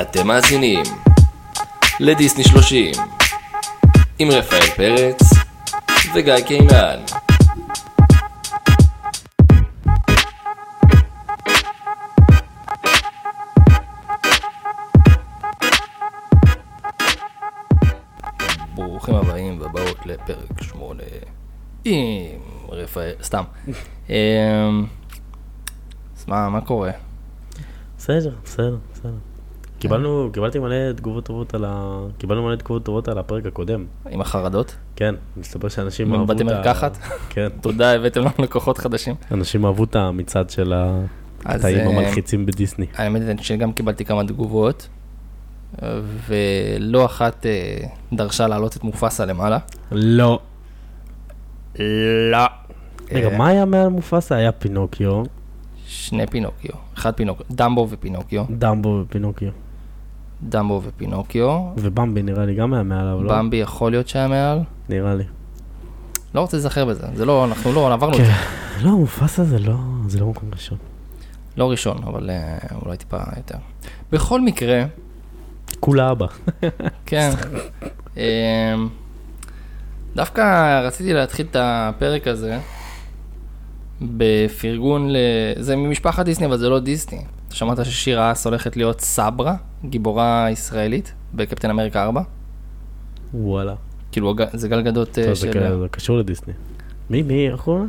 אתם מאזינים לדיסני 30 עם רפאל פרץ וגיא קינן. ברוכים הבאים ובאות לפרק 8 עם רפאל, סתם. אמ, אז מה, מה קורה? בסדר, בסדר, בסדר. קיבלנו, קיבלתי מלא תגובות טובות על ה... קיבלנו מלא תגובות טובות על הפרק הקודם. עם החרדות? כן, מסתבר שאנשים אהבו את ה... מרקחת? כן, תודה, הבאתם לנו לקוחות חדשים. אנשים אהבו את המצעד של הקטעים אה, המלחיצים בדיסני. האמת היא שגם קיבלתי כמה תגובות, ולא אחת אה, דרשה להעלות את מופסה למעלה. לא. לא. רגע, אה, מה היה מעל מופסה? היה פינוקיו, שני פינוקיו, אחד פינוקיו, דמבו ופינוקיו, דמבו ופינוקיו, דמבו ופינוקיו, ובמבי נראה לי גם היה מעליו, לא? במבי יכול להיות שהיה מעל, נראה לי. לא רוצה להיזכר בזה, זה לא, אנחנו לא, עברנו את זה. כן. לא, מופסה זה לא, זה לא מקום ראשון. לא ראשון, אבל אה, אולי טיפה יותר. בכל מקרה, כולה אבא. כן. אמ, דווקא רציתי להתחיל את הפרק הזה בפרגון ל... זה ממשפחת דיסני, אבל זה לא דיסני. אתה שמעת ששירה אס הולכת להיות סברה, גיבורה ישראלית, בקפטן אמריקה 4? וואלה. כאילו, זה גלגדות אה, של... זה קשור לדיסני. מי, מי, איך קוראים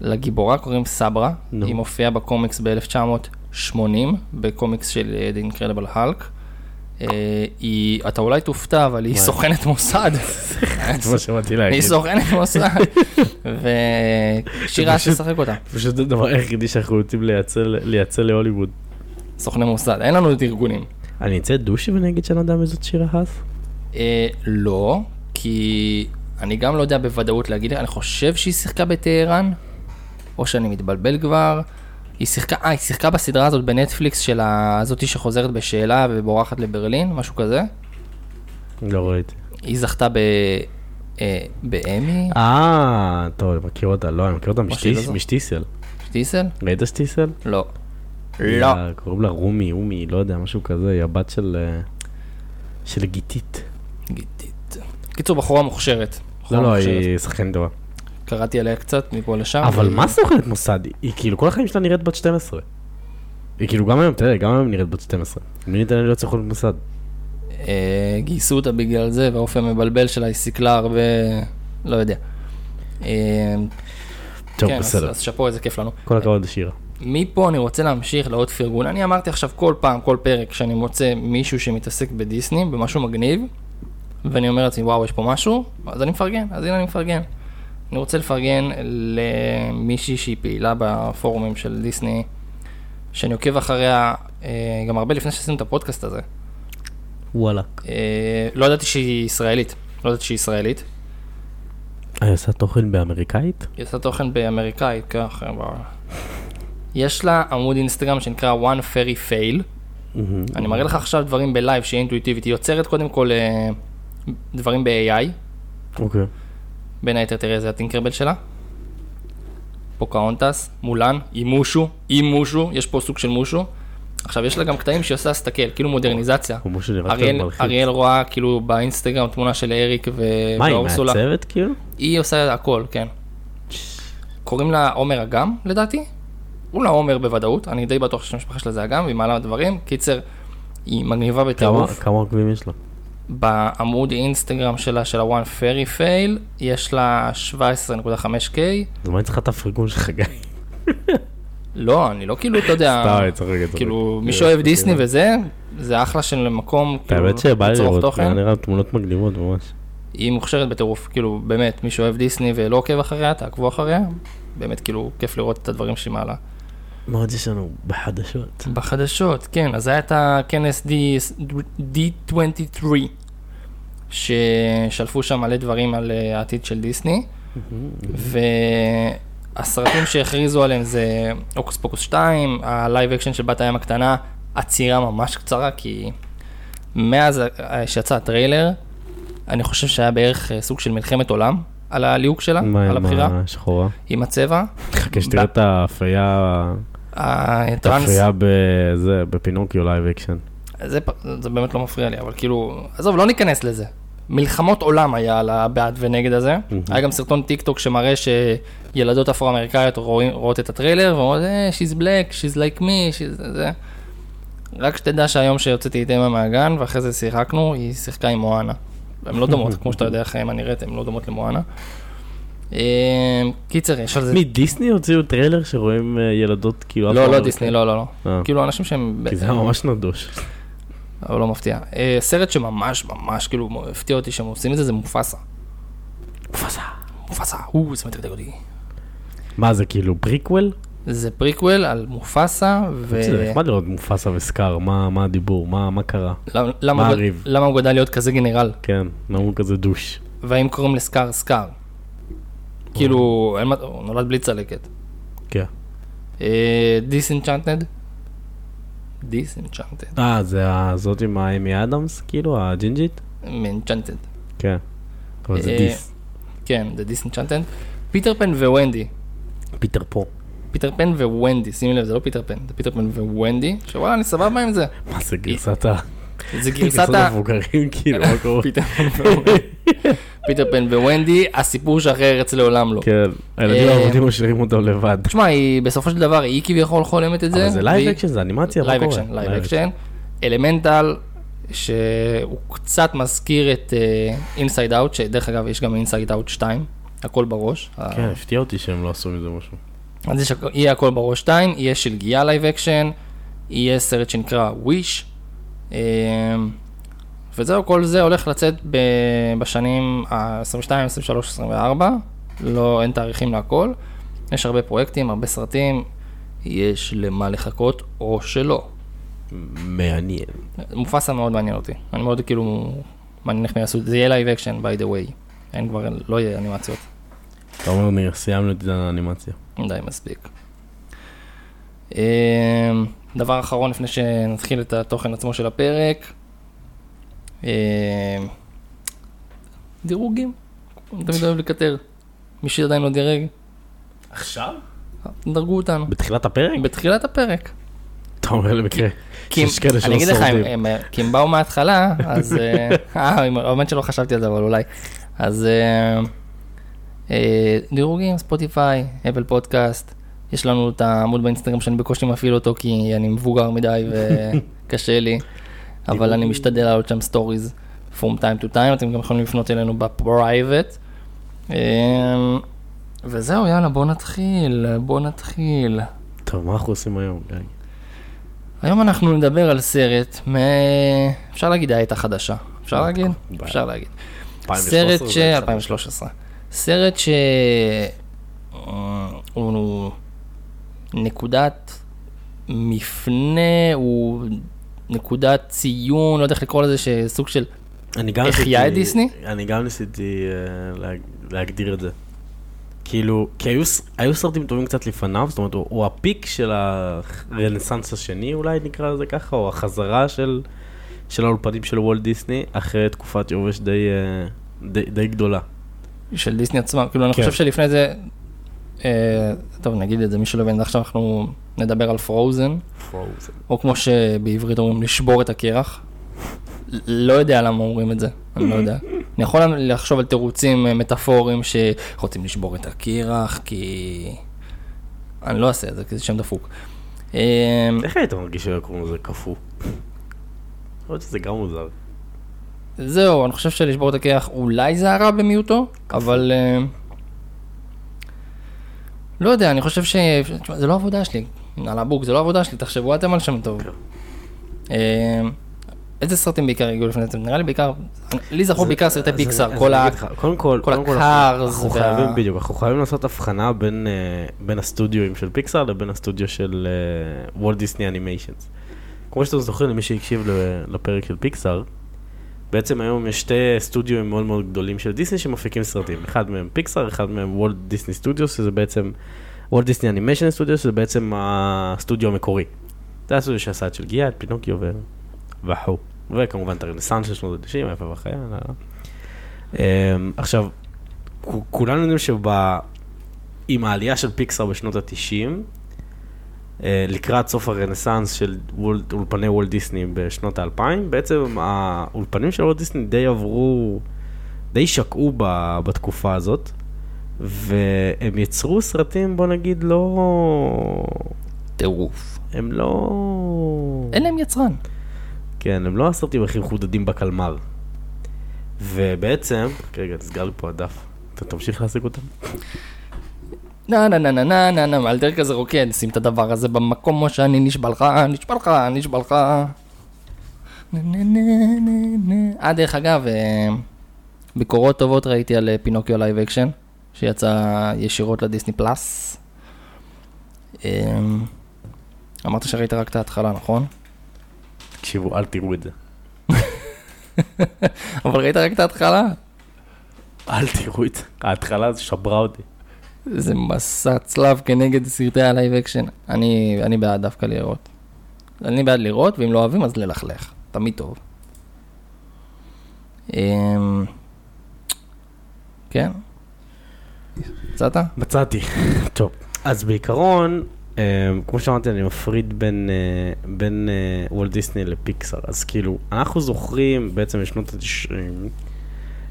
לה? לגיבורה קוראים סברה, נו. היא מופיעה בקומיקס ב-1980, בקומיקס של אה, The Incredible Hulk. אה, היא, אתה אולי תופתע, אבל היא? סוכנת מוסד. זה מה שבאתי היא להגיד. סוכנת מוסד. ושירה פשוט- תשחק אותה. פשוט הדבר היחידי שאנחנו רוצים לייצא להוליווד. סוכני מוסד, אין לנו את ארגונים. אני אצא דושי ואני אגיד שאני לא יודע מי זאת שירה האס? אה, לא, כי אני גם לא יודע בוודאות להגיד, אני חושב שהיא שיחקה בטהרן, או שאני מתבלבל כבר. היא שיחקה, אה, היא שיחקה בסדרה הזאת בנטפליקס של הזאתי שחוזרת בשאלה ובורחת לברלין, משהו כזה. לא ראיתי. היא זכתה ב... אה, באמי, אה, טוב, אני מכיר אותה, לא, אני מכיר אותה לא. משטיסל. שטיסל? ראית שטיסל? לא. לא. קוראים לה רומי, אומי, לא יודע, משהו כזה, היא הבת של... אה, של גיתית. גיטית. קיצור, בחורה מוכשרת. בחורה לא, לא, מוכשרת. היא שחקנית טובה. קראתי עליה קצת מפה לשם. אבל והיא- מה סוכנת מוסד? היא כאילו כל החיים שלה נראית בת 12. היא כאילו גם היום, תראה, גם היום נראית בת 12. מי ניתן לה להיות סוכנת מוסד? אה, גייסו אותה בגלל זה, והאופי המבלבל שלה, היא סיכלה הרבה, לא יודע. אה, טוב, כן, בסדר. אז שאפו, איזה כיף לנו. כל הכבוד לשירה. מפה אני רוצה להמשיך לעוד פרגון. אני אמרתי עכשיו כל פעם, כל פרק, שאני מוצא מישהו שמתעסק בדיסני, במשהו מגניב, ואני אומר לעצמי, וואו, יש פה משהו, אז אני מפרגן, אז הנה אני מפרגן. אני רוצה לפרגן למישהי שהיא פעילה בפורומים של דיסני, שאני עוקב אחריה אה, גם הרבה לפני שעשינו את הפודקאסט הזה. וואלה. אה, לא ידעתי שהיא ישראלית, לא ידעתי שהיא ישראלית. היא עושה תוכן באמריקאית? היא עושה תוכן באמריקאי, ככה. יש לה עמוד אינסטגרם שנקרא one fairy fail. אני מראה לך עכשיו דברים ב live שהיא אינטואיטיבית. היא יוצרת קודם כל אה, דברים ב-AI, אוקיי. בין היתר תראה איזה הטינקרבל שלה. פוקהונטס, מולן, עם מושו, עם מושו, יש פה סוג של מושו. עכשיו יש לה גם קטעים שהיא עושה סטקל, כאילו מודרניזציה. אריאל, רואה כאילו באינסטגרם תמונה של אריק ו... מה, היא ואורסולה. מעצבת כאילו? היא עושה הכל, כן. קוראים לה עומר אגם, לדעתי. אולי עומר בוודאות, אני די בטוח שהמשפחה שלה זה אגם, והיא מעלה דברים. קיצר, היא מגניבה בטירוף. כמה עוקבים יש לה? בעמוד אינסטגרם שלה, של ה-one fairy fail, יש לה 17.5K. אז מה אני צריכה את הפרגון שלך, גיא? לא, אני לא כאילו, אתה יודע, סתם, צוחק. כאילו, מי שאוהב. דיסני וזה, זה אחלה של מקום, כאילו, האמת שבא לי לראות, תוכן. נראה תמונות מגניבות ממש. היא מוכשרת בטירוף, כאילו, באמת, מי שאוהב דיסני ולא עוקב אחריה, תעקבו אחריה. באמת, כאילו, כיף לראות את הדברים שהיא מעלה. מה עוד יש לנו בחדשות? בחדשות, כן, אז היה את הכנס D- D23, ששלפו שם מלא דברים על אה, העתיד של דיסני, והסרטים שהכריזו עליהם זה הוקוס פוקוס 2, ה live action של בת הים הקטנה, עצירה ממש קצרה, כי מאז אה, שיצא הטריילר, אני חושב שהיה בערך אה, סוג של מלחמת עולם על הליהוק שלה, מה על עם הבחירה, השחורה? עם הצבע. חכה שתראה את הפיה, הטרנס, הפיה בזה, בפינוקיו live action. זה, זה באמת לא מפריע לי, אבל כאילו, עזוב, לא ניכנס לזה. מלחמות עולם היה על הבעד ונגד הזה. היה גם סרטון טיק טוק שמראה שילדות אפרו-אמריקאיות רואות את הטריילר ואומרות, אה, she's black, she's like me, she's זה. רק שתדע שהיום שהוצאתי את אמה מהגן, ואחרי זה שיחקנו, היא שיחקה עם מואנה. הן לא דומות, כמו שאתה יודע איך אמה נראית, הן לא דומות למואנה. אה, קיצר, יש על זה... מי, דיסני הוציאו טריילר שרואים אה, ילדות כאילו... לא, לא אפרו-אמריקאיות? דיסני, לא, לא, לא. אה. כאילו אנשים שהם... כי זה היה ממש נדוש. אבל לא מפתיע. אה, סרט שממש ממש כאילו הפתיע אותי שהם עושים את זה, זה מופסה. מופסה. מופסה, הוא, זה מדגדג אותי. מה זה כאילו פריקוול? זה פריקוול על מופסה, ו... זה נחמד לראות מופסה וסקאר, מה מה הדיבור, מה מה קרה? למה- מה הריב? למה הוא גדל להיות כזה גנרל? כן, למה הוא כזה douche? והאם קוראים לסקאר סקאר? כאילו, הוא נולד בלי צלקת. כן. Disenchanted? Disenchanted. אה, זה הזאת עם איימי אדמס, כאילו, הג'ינג'ית? מ Enchanted. כן. אבל זה אה, Dis. כן, זה Disenchanted. פיטר פן וונדי. פיטר פה. פיטר פן וונדי, שימי לב, זה לא פיטר פן, זה פיטר פן וונדי, שוואלה, אני סבבה עם זה. מה זה גרסת ה... זה גרסת ה... המבוגרים, כאילו, מה קורה? פיטר פן וונדי. פיטר פן וונדי, הסיפור שאחרי ארץ לעולם לא. כן, הילדים אה, האבודים משאירים אותם לבד. תשמע, היא בסופו של דבר, היא כביכול חולמת את זה. אבל זה live action, זה אנימציה, מה live קורה? action, live action. Elemental, שהוא קצת מזכיר את Inside Out, שדרך אגב יש גם Inside Out 2, הכל בראש. כן, הפתיע אותי שהם לא עשו מזה משהו. אז יש, יהיה הכל בראש 2, יהיה שלגיה live action, יהיה סרט שנקרא Wish, וזהו, כל זה הולך לצאת בשנים ה-22, 23, 24, לא, אין תאריכים להכל, יש הרבה פרויקטים, הרבה סרטים, יש למה לחכות או שלא. מעניין. מופסה מאוד מעניין אותי, אני מאוד כאילו, מעניין איך יעשו את זה, יהיה live action by the way, אין כבר, לא יהיה אנימציות, אתה אומר, סיימנו את האנימציה. די מספיק. דבר אחרון לפני שנתחיל את התוכן עצמו של הפרק, אמ, דירוגים, אני תמיד אוהב לקטר, מי שעדיין לא דירג, עכשיו? דרגו אותנו, בתחילת הפרק? בתחילת הפרק. אתה אומר למקרה. שיש כאלה אני שלא אגיד לך, הם- שורדים. הם- כי הם באו מההתחלה, אז... אה, אה, האמת שלא חשבתי על זה, אבל אולי. אז אה, אה, דירוגים, ספוטיפיי, אפל פודקאסט. יש לנו את העמוד באינסטגרם שאני בקושי מפעיל אותו, כי אני מבוגר מדי וקשה לי. אבל אני משתדל לעלות שם stories from time to time, אתם גם יכולים לפנות אלינו ב private. וזהו, יאללה, בוא נתחיל, בוא נתחיל. טוב, מה אנחנו עושים היום, גיא? היום אנחנו נדבר על סרט, מ... אפשר להגיד העת החדשה, אפשר להגיד? אפשר להגיד. 2013 סרט ש... זה 2013. סרט ש... אה, הוא נקודת מפנה, הוא נקודת ציון, לא יודע איך לקרוא לזה, שסוג של... אני החיה ניסיתי- את דיסני? אני גם ניסיתי אה, להג- להגדיר את זה. כאילו, כי היו היו סרטים טובים קצת לפניו, זאת אומרת, הוא הוא הפיק של הרנסאנס השני, אולי נקרא לזה ככה, או החזרה של של האולפנים של וולט דיסני, אחרי תקופת יובש די, אה, די, די גדולה. של דיסני עצמם, כאילו אני כן. חושב שלפני זה, טוב נגיד את זה, מי שלא מבין, עכשיו אנחנו נדבר על פרוזן, או כמו שבעברית אומרים, לשבור את הקרח. לא יודע למה אומרים את זה, אני לא יודע. אני יכול לחשוב על תירוצים אה, מטאפוריים שרוצים לשבור את הקרח, כי... אני לא אעשה את זה, כי זה שם דפוק. אה, איך היית מרגיש שהיו קוראים לזה קפוא? יכול להיות שזה גם מוזר. זהו, אני חושב שלשבור את הקרח אולי זה הרע במיעוטו, אבל... אה, לא יודע, אני חושב ש... תשמע, זה לא עבודה שלי. על הבוק, זה לא עבודה שלי, תחשבו אתם על שם טוב. אה, איזה סרטים בעיקר הגיעו לפני זה? נראה לי בעיקר, לי זכור בעיקר סרטי אז כל הקארס אנחנו חייבים, בדיוק, אנחנו חייבים לעשות הבחנה בין, אה, הסטודיואים של פיקסאר לבין הסטודיו של Walt Disney Animations. כמו שאתם זוכרים, למי שהקשיב לפרק של פיקסאר, בעצם היום יש שתי סטודיואים מאוד מאוד גדולים של דיסני שמפיקים סרטים. אחד מהם פיקסאר, אחד מהם Walt Disney Studios, שזה בעצם Walt Disney Animation Studios, שזה בעצם הסטודיו המקורי. זה הסטודיו שעשה את שלגיה, את פינוקיו ו... והחו. וכמובן את הרנסאנס של שנות ה-90, היפה והחיה. לא, לא. אמ, עכשיו, כולנו יודעים שעם העלייה של פיקסאר בשנות ה-90, אה, לקראת סוף הרנסאנס של אולפני וולט דיסני בשנות האלפיים, בעצם האולפנים של וולט דיסני די עברו, די שקעו ב, בתקופה הזאת, והם יצרו סרטים, בוא נגיד, לא... טירוף. הם לא... אין להם יצרן. כן, הם לא הסרטים הכי מחודדים בקלמר. ובעצם, רגע, נסגר לי פה הדף. אתה תמשיך להשיג אותם? נה נה נה נה נה נה נה, מאלתר כזה רוקד, שים את הדבר הזה במקום כמו שאני נשבע לך, נשבע לך, נשבע לך. נה נה נה נה נה. אה, דרך אגב, אה, ביקורות טובות ראיתי על אה, פינוקיו live action, שיצא ישירות לדיסני פלוס. אה, אמרת שראית רק את ההתחלה, נכון? תקשיבו, אל תראו את זה. אבל ראית רק את ההתחלה? אל תראו את זה. ההתחלה שברה אותי. זה מסע צלב כנגד סרטי ה live action. אני, אני בעד דווקא לראות. אני בעד לראות, ואם לא אוהבים אז ללכלך. תמיד טוב. אמ, כן. מצאת? מצאתי. טוב. אז בעיקרון, אה, כמו שאמרתי, אני מפריד בין, אה, בין אה, וולט דיסני לפיקסאר. אז כאילו, אנחנו זוכרים בעצם בשנות ה-90,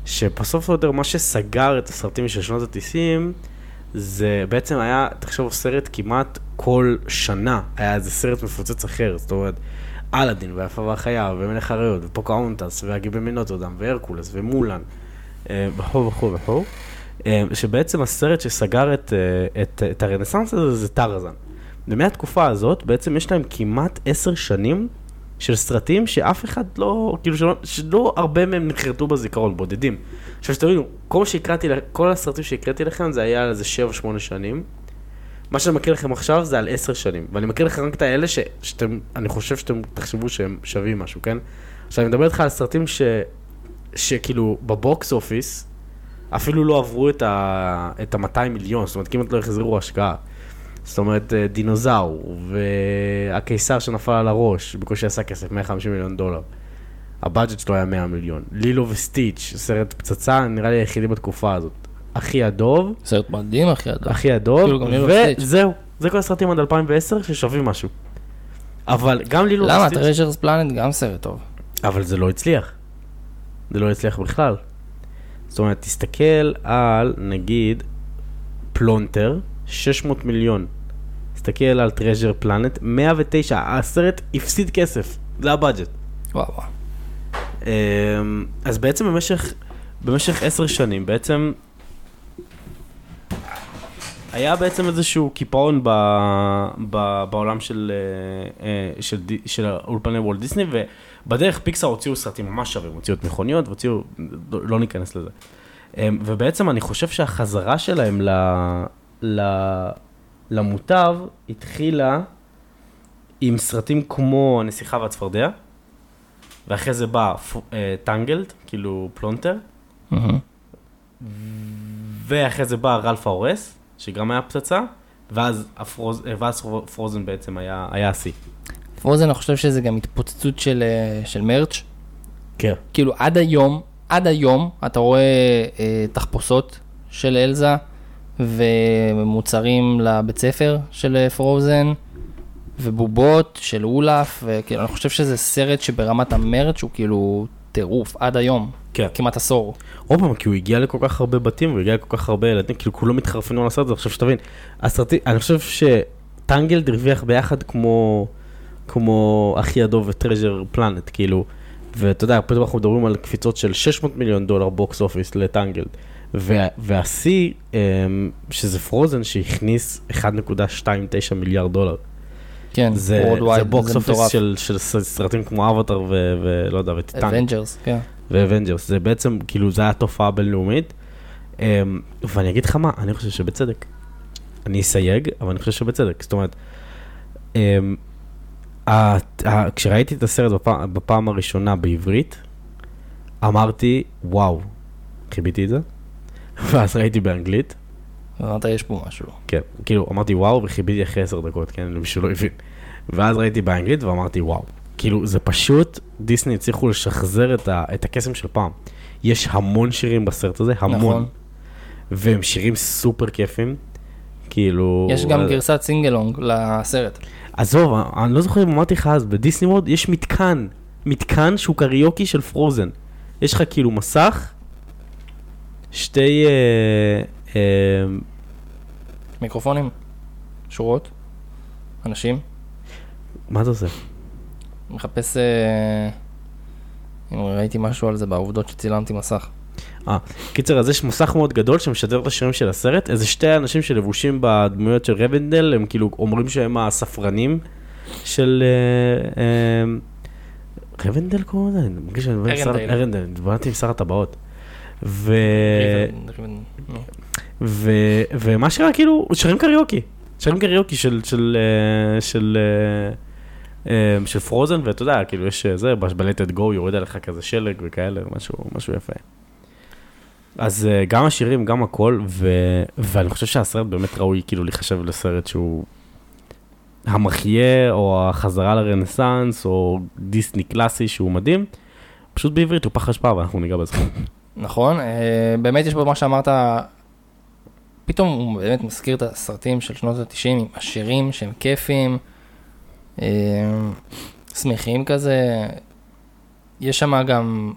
שבסוף או יותר מה שסגר את הסרטים של שנות ה-90, זה בעצם היה, תחשוב, סרט כמעט כל שנה היה איזה סרט מפוצץ אחר, זאת אומרת, אלאדין והיפה והחיה ומלך האריות ופוקהונטס והגיבי מנוטרדם והרקולס ומולן אה, וכו' וכו' וכו', אה, שבעצם הסרט שסגר את, אה, את, את הרנסאנס הזה זה טרזן. ומהתקופה הזאת בעצם יש להם כמעט עשר שנים של סרטים שאף אחד לא, כאילו שלא, שלא הרבה מהם נחרטו בזיכרון, בודדים. עכשיו שתבינו, כל, שהקראתי, כל הסרטים שהקראתי לכם זה היה על איזה 7-8 שנים. מה שאני מכיר לכם עכשיו זה על 10 שנים, ואני מכיר לכם רק את האלה ש, שאתם, אני חושב שאתם תחשבו שהם שווים משהו, כן? עכשיו אני מדבר איתך על סרטים ש, שכאילו ב box office אפילו לא עברו את ה-200 מיליון, זאת אומרת כמעט לא החזירו השקעה. זאת אומרת, אה, דינוזאור, והקיסר שנפל על הראש, בקושי עשה כסף, 150 מיליון דולר. ה budget שלו היה 100 מיליון. לילו וסטיץ', סרט פצצה, נראה לי היחידי בתקופה הזאת. אחי הדוב, סרט מדהים, אחי אדם. אחי הדוב, כאילו. וזהו. זה כל הסרטים עד 2010 ששווים משהו. אבל גם לילו למה? וסטיץ', Treasure Planet גם סרט טוב. אבל זה לא הצליח. זה לא הצליח בכלל. זאת אומרת, תסתכל על, נגיד, פלונטר, 600 מיליון. תסתכל על Treasure Planet, 109, הסרט הפסיד כסף, זה ה budget. וואו וואו. אמ, אז בעצם במשך, במשך עשר שנים, בעצם היה בעצם איזשהו קיפאון ב, ב, בעולם של, אה, אה, של, די- של אולפני וולט דיסני, ובדרך פיקסאר הוציאו סרטים ממש שווים, הוציאו את מכוניות, והוציאו, לא, לא ניכנס לזה. אמ, ובעצם אני חושב שהחזרה שלהם ל, ל, למוטב התחילה עם סרטים כמו הנסיכה והצפרדע. ואחרי זה בא אה, Tangled, כאילו פלונטר. ואחרי זה בא רלף ההורס, שגם היה פצצה, ואז, הפרוז, אה, ואז פרוזן בעצם היה, היה השיא. פרוזן, אני חושב שזה גם התפוצצות של, אה, של מרץ'. כן. כאילו עד היום, עד היום אתה רואה אה, תחפושות של אלזה ומוצרים לבית ספר של אה, פרוזן ובובות של אולף, וכאילו אני חושב שזה סרט שברמת המרץ' הוא כאילו טירוף עד היום, כן. כמעט עשור. עוד פעם, כי הוא הגיע לכל כך הרבה בתים, הוא הגיע לכל כך הרבה ילדים, כאילו כולם התחרפנו על הסרט הזה, עכשיו שתבין, הסרטים, אני חושב ש Tangled הרוויח ביחד כמו, כמו אחי הדוב ו Treasure Planet, כאילו, ואתה יודע, פתאום אנחנו מדברים על קפיצות של 600 מיליון דולר box office ל Tangled, וה- והשיא, אמ, שזה Frozen, שהכניס 1.29 מיליארד דולר. כן, זה, זה box office. של, של סרטים כמו אווטאר ו- ולא יודע, וטיטניק. Avengers, כן. ו Avengers, זה בעצם, כאילו, זה היה תופעה בינלאומית. אמ, ואני אגיד לך מה, אני חושב שבצדק. אני אסייג, אבל אני חושב שבצדק. זאת אומרת, אמ, כשראיתי את הסרט בפעם, בפעם הראשונה בעברית, אמרתי, וואו, כיביתי את זה, ואז ראיתי באנגלית, אמרת יש פה משהו. כן, כאילו, אמרתי וואו, וכיביתי אחרי עשר דקות, כן, למי שלא הבין. ואז ראיתי באנגלית ואמרתי וואו. כאילו, זה פשוט, דיסני הצליחו לשחזר את, ה, את הקסם של פעם. יש המון שירים בסרט הזה, המון. נכון. והם שירים סופר כיפים. כאילו... יש גם אה, גרסת sing-along לסרט. עזוב, אני לא זוכר אם אמרתי לך אז, ב Disney World יש מתקן, מתקן שהוא קריוקי של Frozen. יש לך כאילו מסך, שתי... אה, מיקרופונים, שורות, אנשים. מה אתה עושה? מחפש אה, אם ראיתי משהו על זה בעובדות שצילמתי מסך. קיצר, אז יש מסך מאוד גדול שמשדר את השירים של הסרט, איזה שתי אנשים שלבושים בדמויות של ריבנדל, הם כאילו אומרים שהם הספרנים של... אה, אה, ריבנדל קוראים לזה? אני מרגיש שאני מדבר עם שר... ארנדייל. ארנדל, דיברתי עם שר הטבעות. ו... ו... ומה שקרה, כאילו, שרים קריוקי. שרים קריוקי של... של... אה, של... אה, אה, של פרוזן, ואתה יודע, כאילו יש זה, בלטד גו יורד עליך כזה שלג וכאלה, משהו, משהו יפה. אז גם השירים, גם הכל, ו... ואני חושב שהסרט באמת ראוי כאילו להיחשב לסרט שהוא המחיה, או החזרה לרנסאנס, או דיסני קלאסי שהוא מדהים. פשוט בעברית הוא פח אשפה, ואנחנו ניגע בזה. נכון, באמת יש בו מה שאמרת, פתאום הוא באמת מזכיר את הסרטים של שנות ה-90 עם השירים שהם כיפים, אה, שמחים כזה, יש שם גם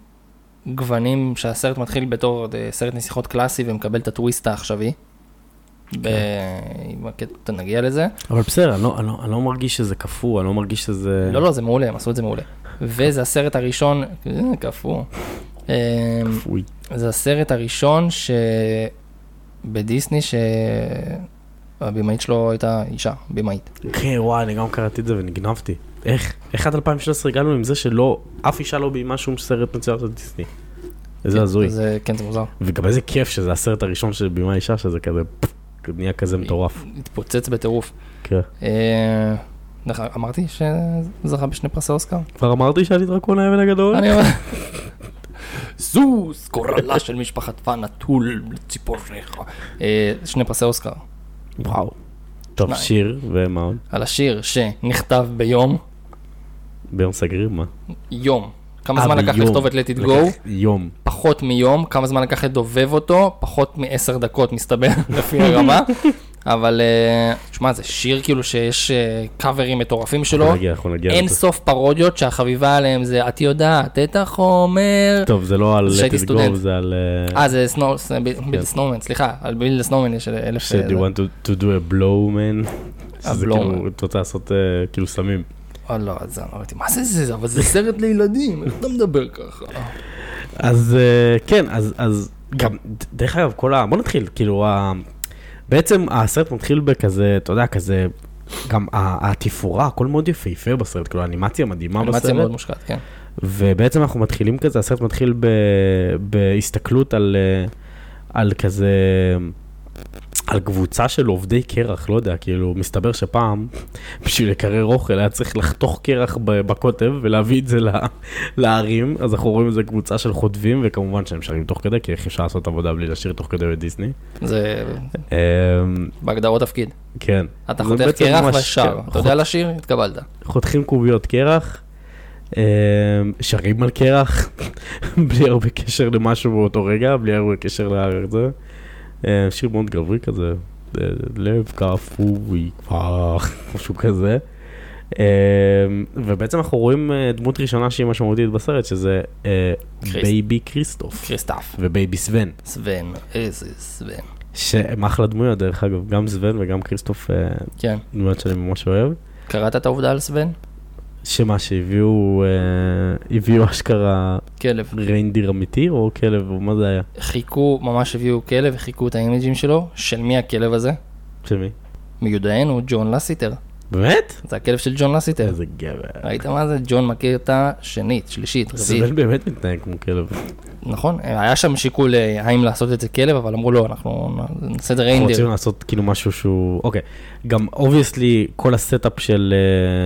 גוונים שהסרט מתחיל בתור אה, סרט נסיכות קלאסי ומקבל את הטוויסט העכשווי. ב... אם הקטע- נגיע לזה. אבל בסדר, אני לא, אני, לא, אני לא מרגיש שזה קפוא, אני לא מרגיש שזה... לא, לא, זה מעולה, הם עשו את זה מעולה. וזה הסרט הראשון, אה, קפוא. אה, קפוי. זה הסרט הראשון שבדיסני שהבימאית שלו הייתה אישה, בימאית. כן, וואי, אני גם קראתי את זה ונגנבתי. איך? איך עד 2013 הגענו עם זה שלא, אף אישה לא ביימה שום סרט מצויר של דיסני. איזה הזוי. זה, כן, זה מוזר. וגם איזה כיף שזה הסרט הראשון של ביימה אישה, שזה כזה, נהיה כזה מטורף. התפוצץ בטירוף. כן. אה, אגב, אמרתי שזכה בשני פרסי אוסקר? כבר אמרתי שאני דרקון האבן הגדול? אני אומר... זוס, גורלה של משפחת פן נטול לציפוריך. אה, שני פרסי אוסקר. וואו. טוב, שניים. שיר, ומה עוד? על השיר שנכתב ביום, ביום סגריר, מה? יום. כמה אה, זמן לקח ביום. לכתוב את Let It Go? לקח יום. פחות מיום, כמה זמן לקח לדובב אותו? פחות מעשר דקות מסתבר, לפי הרמה. אבל, אה, תשמע, זה שיר כאילו שיש אה, קאברים מטורפים שלו. אנחנו נגיע, אנחנו נגיע. אין. סוף פרודיות שהחביבה עליהם זה, את יודעת, את החומר. טוב, זה לא על Let It. Go, זה על... אה, זה סנואו, ביל סנואומן, סליחה, על ביל סנואומן יש אלף... do you אה, want to- to do a blow, man? שזה blow, כאילו. אתה רוצה לעשות אה, כאילו סמים. אה, לא, אז אמרתי, מה זה זה? אבל זה סרט לילדים, איך אתה מדבר ככה? אז אה, כן, אז, אז גם, דרך אגב, כל ה... בוא נתחיל, כאילו. בעצם הסרט מתחיל בכזה, אתה יודע, כזה, גם התפאורה, הכל מאוד יפהפה בסרט, כאילו, האנימציה מדהימה אנימציה בסרט, מאוד מושקעת, כן. ובעצם אנחנו מתחילים כזה, הסרט מתחיל ב... בהסתכלות על, אה, על כזה, על קבוצה של עובדי קרח, לא יודע, כאילו, מסתבר שפעם, בשביל לקרר אוכל היה צריך לחתוך קרח בקוטב ולהביא את זה ל- לערים, אז אנחנו רואים איזה קבוצה של חוטבים, וכמובן שהם שרים תוך כדי, כי איך אפשר לעשות עבודה בלי לשיר תוך כדי בדיסני. זה אמ, בהגדרות תפקיד. כן. אתה חותך קרח ושר. כן, אתה יודע לשיר? התקבלת. חותכים קוביות קרח, אמ, שרים על קרח, בלי הרבה קשר למשהו באותו רגע, בלי הרבה קשר לזה. אמ, שיר מאוד גברי כזה, אה, לב קפוי כבר, משהו כזה. אמ, ובעצם אנחנו רואים אה, דמות ראשונה שהיא משמעותית בסרט, שזה אה. baby כריסטוף קריסטף. ו baby סוון, סוון, איזה סוון. שהם אחלה דמויות דרך אגב, גם סוון וגם כריסטוף אה, כן. דמויות שאני ממש אוהב. קראת את העובדה על סוון? שמה שהביאו, אה, הביאו אשכרה כלב. reindeer אמיתי או כלב או מה זה היה? חיקו, ממש הביאו כלב, חיקו את האימג'ים שלו. של מי הכלב הזה? של מי? מיודענו, ג'ון לסטר. באמת? זה הכלב של ג'ון לסטר. איזה גבר. ראית מה זה? ג'ון מכיר את השנית, שלישית, רביעית. סוון באמת מתנהג כמו כלב. נכון, היה שם שיקול אה, האם לעשות את זה כלב, אבל אמרו לא, אנחנו נעשה את זה אנחנו רוצים. לעשות כאילו משהו שהוא, אוקיי, גם obviously כל ה setup של,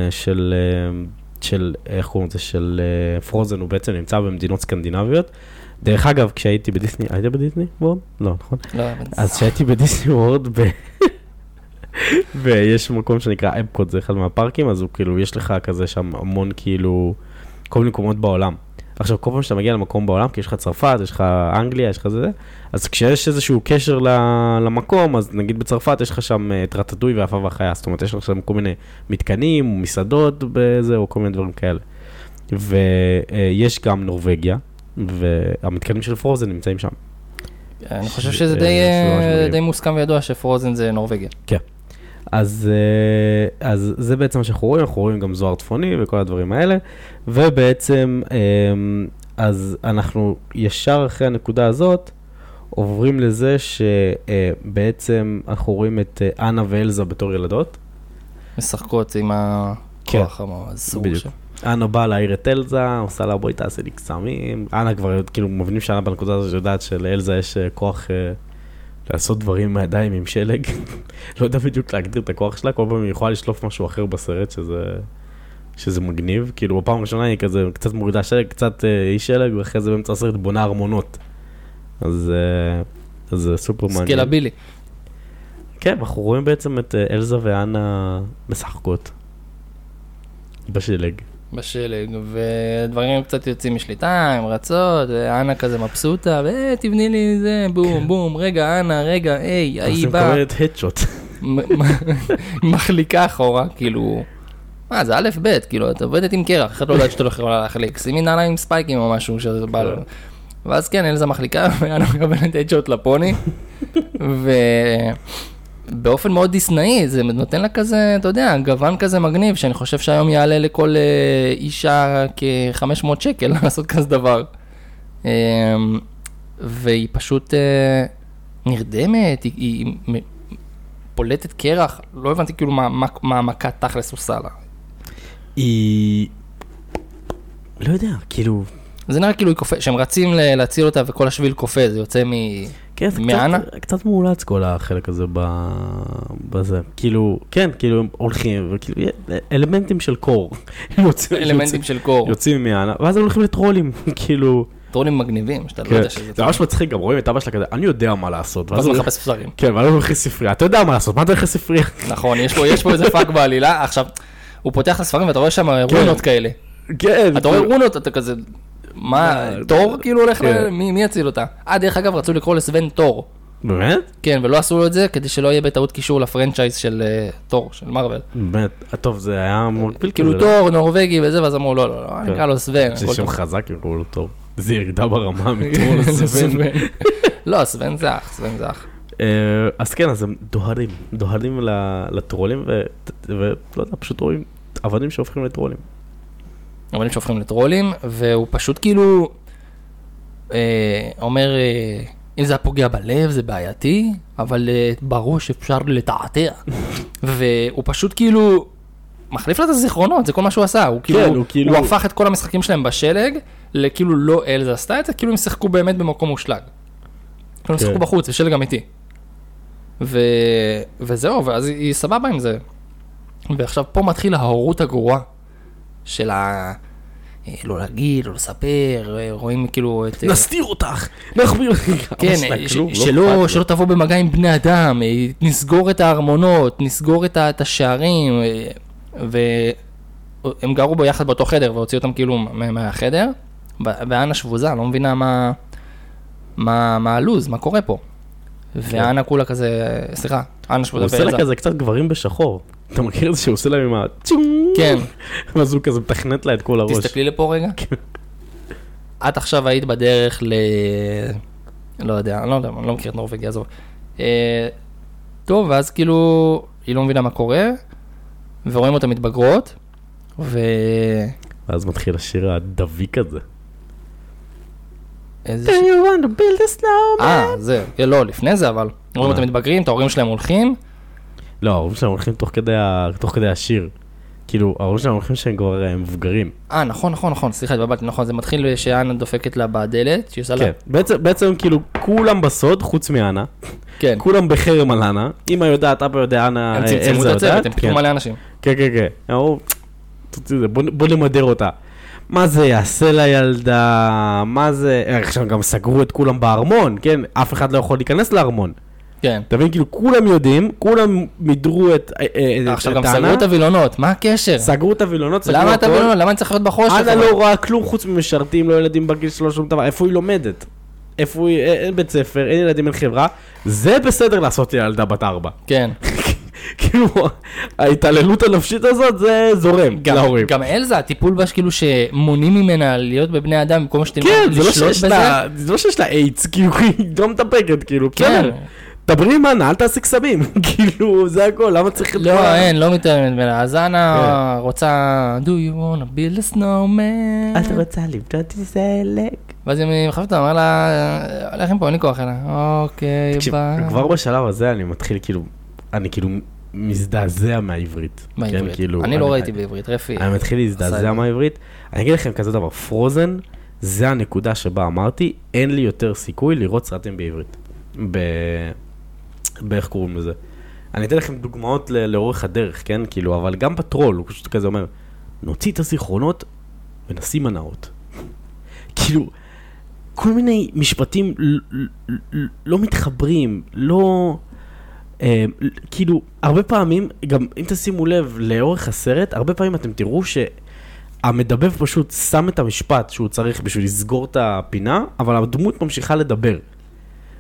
אה, של, אה, של, איך קוראים לזה, של Frozen הוא בעצם נמצא במדינות סקנדינביות. דרך אגב, כשהייתי בדיסני, היית ב Disney World? לא, נכון? לא, אבל- אז כשהייתי ב Disney World, ב... ויש מקום שנקרא אפקוט, זה אחד מהפארקים, אז הוא כאילו, יש לך כזה שם המון כאילו, כל מיני מקומות בעולם. עכשיו, כל פעם שאתה מגיע למקום בעולם, כי יש לך צרפת, יש לך אנגליה, יש לך זה, אז כשיש איזשהו קשר למקום, אז נגיד בצרפת יש לך שם אה, את רטטוי ואפה והחיה, זאת אומרת, יש לך שם כל מיני מתקנים, מסעדות בזה, או כל מיני דברים כאלה. ויש גם נורבגיה, והמתקנים של פרוזן נמצאים שם. אני חושב שזה אה, די, אה, מוסכם וידוע שפרוזן זה נורבגיה. אז, אה, אז זה בעצם מה שאנחנו רואים, אנחנו רואים גם זוהר צפוני וכל הדברים האלה, ובעצם, אה, אז אנחנו ישר אחרי הנקודה הזאת, עוברים לזה שבעצם אנחנו רואים את אה, אנה ואלזה בתור ילדות. משחקות עם הכוח המסור בדיוק. שם. אנה באה להעיר את אלזה, עושה לה בואי תעשה לי קסמים. אנה כבר, כאילו, מבינים שאנה בנקודה הזאת יודעת שלאלזה יש אה, כוח אה, לעשות דברים עם הידיים עם שלג. לא יודע בדיוק להגדיר את הכוח שלה, כל פעם היא יכולה לשלוף משהו אחר בסרט, שזה, שזה מגניב. כאילו, בפעם הראשונה היא כזה קצת מורידה שלג, קצת אה, אי שלג, ואחרי זה באמצע הסרט בונה ארמונות. אז אה, אז זה סופר מעניין. סקלבילי. כן, אנחנו רואים בעצם את אה, אלזה ואנה משחקות. בשלג. בשלג, ודברים קצת יוצאים משליטה, הן רצות, ואנה כזה מבסוטה, ותבני לי זה, בום, בום, רגע, אנה, רגע, היי, ההיא עושים באה, כל מיני הדשוט. מחליקה אחורה, כאילו, מה, זה א' ב', כאילו, את עובדת עם קרח, איך את לא יודעת שאתה לא יכולה להחליק, שימי נעליים עם ספייקים או משהו, שזה בא לו. ואז כן, אלזה מחליקה, ואנה מקבלת אדשוט לפוני, ובאופן מאוד דיסנאי, זה נותן לה כזה, אתה יודע, גוון כזה מגניב, שאני חושב שהיום יעלה לכל אה, אישה כ-500 שקל לעשות כזה דבר. אה, והיא פשוט אה, נרדמת, היא, היא פולטת קרח, לא הבנתי כאילו מה, מה, מה המכה תכלס עושה לה. היא... לא יודע, כאילו... זה נראה כאילו שהם רצים להציל אותה וכל השביל קופא, זה יוצא מ... כן, זה מאנה? קצת, קצת מאולץ כל החלק הזה ב... בזה. כאילו, כן, כאילו הם הולכים, וכאילו, אלמנטים של קור. יוצאים- אלמנטים של קור, יוצאים מאנה, ואז הם הולכים לטרולים, כאילו... טרולים מגניבים, שאתה לא כן, יודע שזה... זה ממש מצחיק, גם רואים את אבא שלה כזה, אני יודע מה לעשות. ואז הוא מחפש ספרים. כן, ואז הוא הולך לספרייה, אתה יודע מה לעשות, מה אתה הולך לספרייה? נכון, יש פה, יש פה איזה פאק בעלילה, עכשיו, הוא פותח את הספרים ואתה רואה שם כן. רונות כאלה. כן. אתה רואה רונות, אתה כזה, מה, תור כאילו הולך, כן. ל- מי מי יציל אותה? אה, דרך אגב, רצו לקרוא לסוון תור. באמת? כן, ולא עשו לו את זה כדי שלא יהיה בטעות קישור לפרנצ'ייז של אה, תור, של מארוול. באמת, טוב, זה היה מקביל כאילו כזה, תור, נורבגי וזה, ואז אמרו, לא, לא, לא, כן. נקרא לו סוון. זה שם. חזק, קוראים לו טוב. זה ירידה ברמה מתור זה לסבן. סוון. לא, סוון זה אח, סוון זה אח. אה, אז כן, אז הם דוהרים, דוהרים לטרולים, ולא יודע, פשוט רואים עבדים שהופכים לטרולים. אבל שהופכים לטרולים, והוא פשוט כאילו אה, אומר, אה, אם זה היה פוגע בלב זה בעייתי, אבל אה, בראש אפשר לתעתע. והוא פשוט כאילו מחליף לה את הזיכרונות, זה כל מה שהוא עשה. הוא כאילו, הוא כאילו- הוא הפך את כל המשחקים שלהם בשלג, לכאילו לא אלזה עשתה את זה, כאילו הם שיחקו באמת במקום מושלג. כאילו הם כן. שיחקו בחוץ, בשלג אמיתי. ו... וזהו, ואז היא סבבה עם זה. ועכשיו פה מתחיל ההורות הגרועה של ה... לא להגיד, לא לספר, רואים כאילו את... אה, נסתיר אותך! נחביא לך! כן, לא שלא, תבוא במגע עם בני אדם, אה, נסגור את הארמונות, נסגור את השערים, אה, והם גרו ביחד באותו חדר והוציאו אותם כאילו מה- מהחדר, ואנה שבוזה, לא מבינה מה הלו"ז, מה קורה פה. ואנה כולה כזה, סליחה, אנה הוא שבוזה עושה לה. כזה קצת גברים בשחור. אתה מכיר את זה שהוא עושה להם עם ה... כן, ואז הוא כזה מתכנת לה את כל הראש. תסתכלי לפה רגע. כן. את עכשיו היית בדרך ל... לא יודע, אני לא יודע, אני לא מכיר את נורבגיה, עזוב. אה, טוב, ואז כאילו, היא לא מבינה מה קורה, ורואים אותה מתבגרות, ו... ואז מתחיל השיר הדביק הזה. איזה ש... you want to build a snowman? אה, זה, כן, לא, לפני זה אבל. רואים אותם מתבגרים, את ההורים שלהם הולכים, לא, ההורים שלהם הולכים תוך כדי ה- תוך כדי השיר. כאילו, ההורים שלהם הולכים שהם כבר אה, מבוגרים. אה, נכון, נכון, נכון, סליחה, התבלבלתי, נכון, זה מתחיל שאנה דופקת לה בדלת, שהיא עושה לה... כן, בעצם, בעצם כאילו כולם בסוד חוץ מאנה, כן. כולם בחרם על אנה, אמא יודעת, אבא יודע, אנה, הם אה, צמצמו אלזה את הצוות, יודעת, הם כן. מלא אנשים. כן, כן, כן. הם אמרו, בוא נמדר אותה. מה זה יעשה לילדה, מה זה, אה, עכשיו גם סגרו את כולם בארמון, כן? אף אחד לא יכול להיכנס לארמון. כן. אתה מבין? כאילו, כולם יודעים, כולם מידרו את אה, אה, עכשיו את גם סגרו את הווילונות, מה הקשר? סגרו את הווילונות, סגרו למה את. הווילונות? למה אני צריך להיות בחושך? אנה? לא רואה כלום חוץ ממשרתים, לא ילדים בגיל שלו, שום דבר. איפה היא לומדת? איפה היא, אין בית ספר, אין ילדים, אין חברה. זה בסדר לעשות ילדה בת ארבע. כן. כאילו, ההתעללות הנפשית הזאת, זה זורם גם- להורים. גם אלזה, הטיפול בה שכאילו שמונעים ממנה להיות בבני אדם במקום שתלמד כן, זה לא לשלוט שיש בזה. לה, זה לא שיש לה איידס, כאילו, היא לא מתאפקת, כאילו, כן. בסדר. דברי עם אנה, אל תעשי קסמים, כאילו, זה הכל, למה צריך לא, אין, לא מתאמת ממנה. אז אנה כן. רוצה, do you wanna build a snowman? את רוצה לבנות סלק? ואז היא מחפשת אותה, אמר לה, עם פה, אין לי כוח אליה. אוקיי, ביי. כבר בשלב הזה אני מתחיל כאילו, אני כאילו מזדעזע מהעברית. כן, בעברית. כאילו, אני לא ראיתי בעברית, רפי. אני מתחיל להזדעזע. מהעברית. אני אגיד לכם כזה דבר, פרוזן, זה הנקודה שבה אמרתי, אין לי יותר סיכוי לראות סרטים בעברית. ב... באיך קוראים לזה. אני אתן לכם דוגמאות ל- לאורך הדרך, כן? כאילו, אבל גם בטרול, הוא פשוט כזה אומר, נוציא את הזיכרונות ונשים מנעות. כאילו, כל מיני משפטים לא מתחברים, לא... אה, כאילו, הרבה פעמים, גם אם תשימו לב לאורך הסרט, הרבה פעמים אתם תראו שהמדבב פשוט שם את המשפט שהוא צריך בשביל לסגור את הפינה, אבל הדמות ממשיכה לדבר.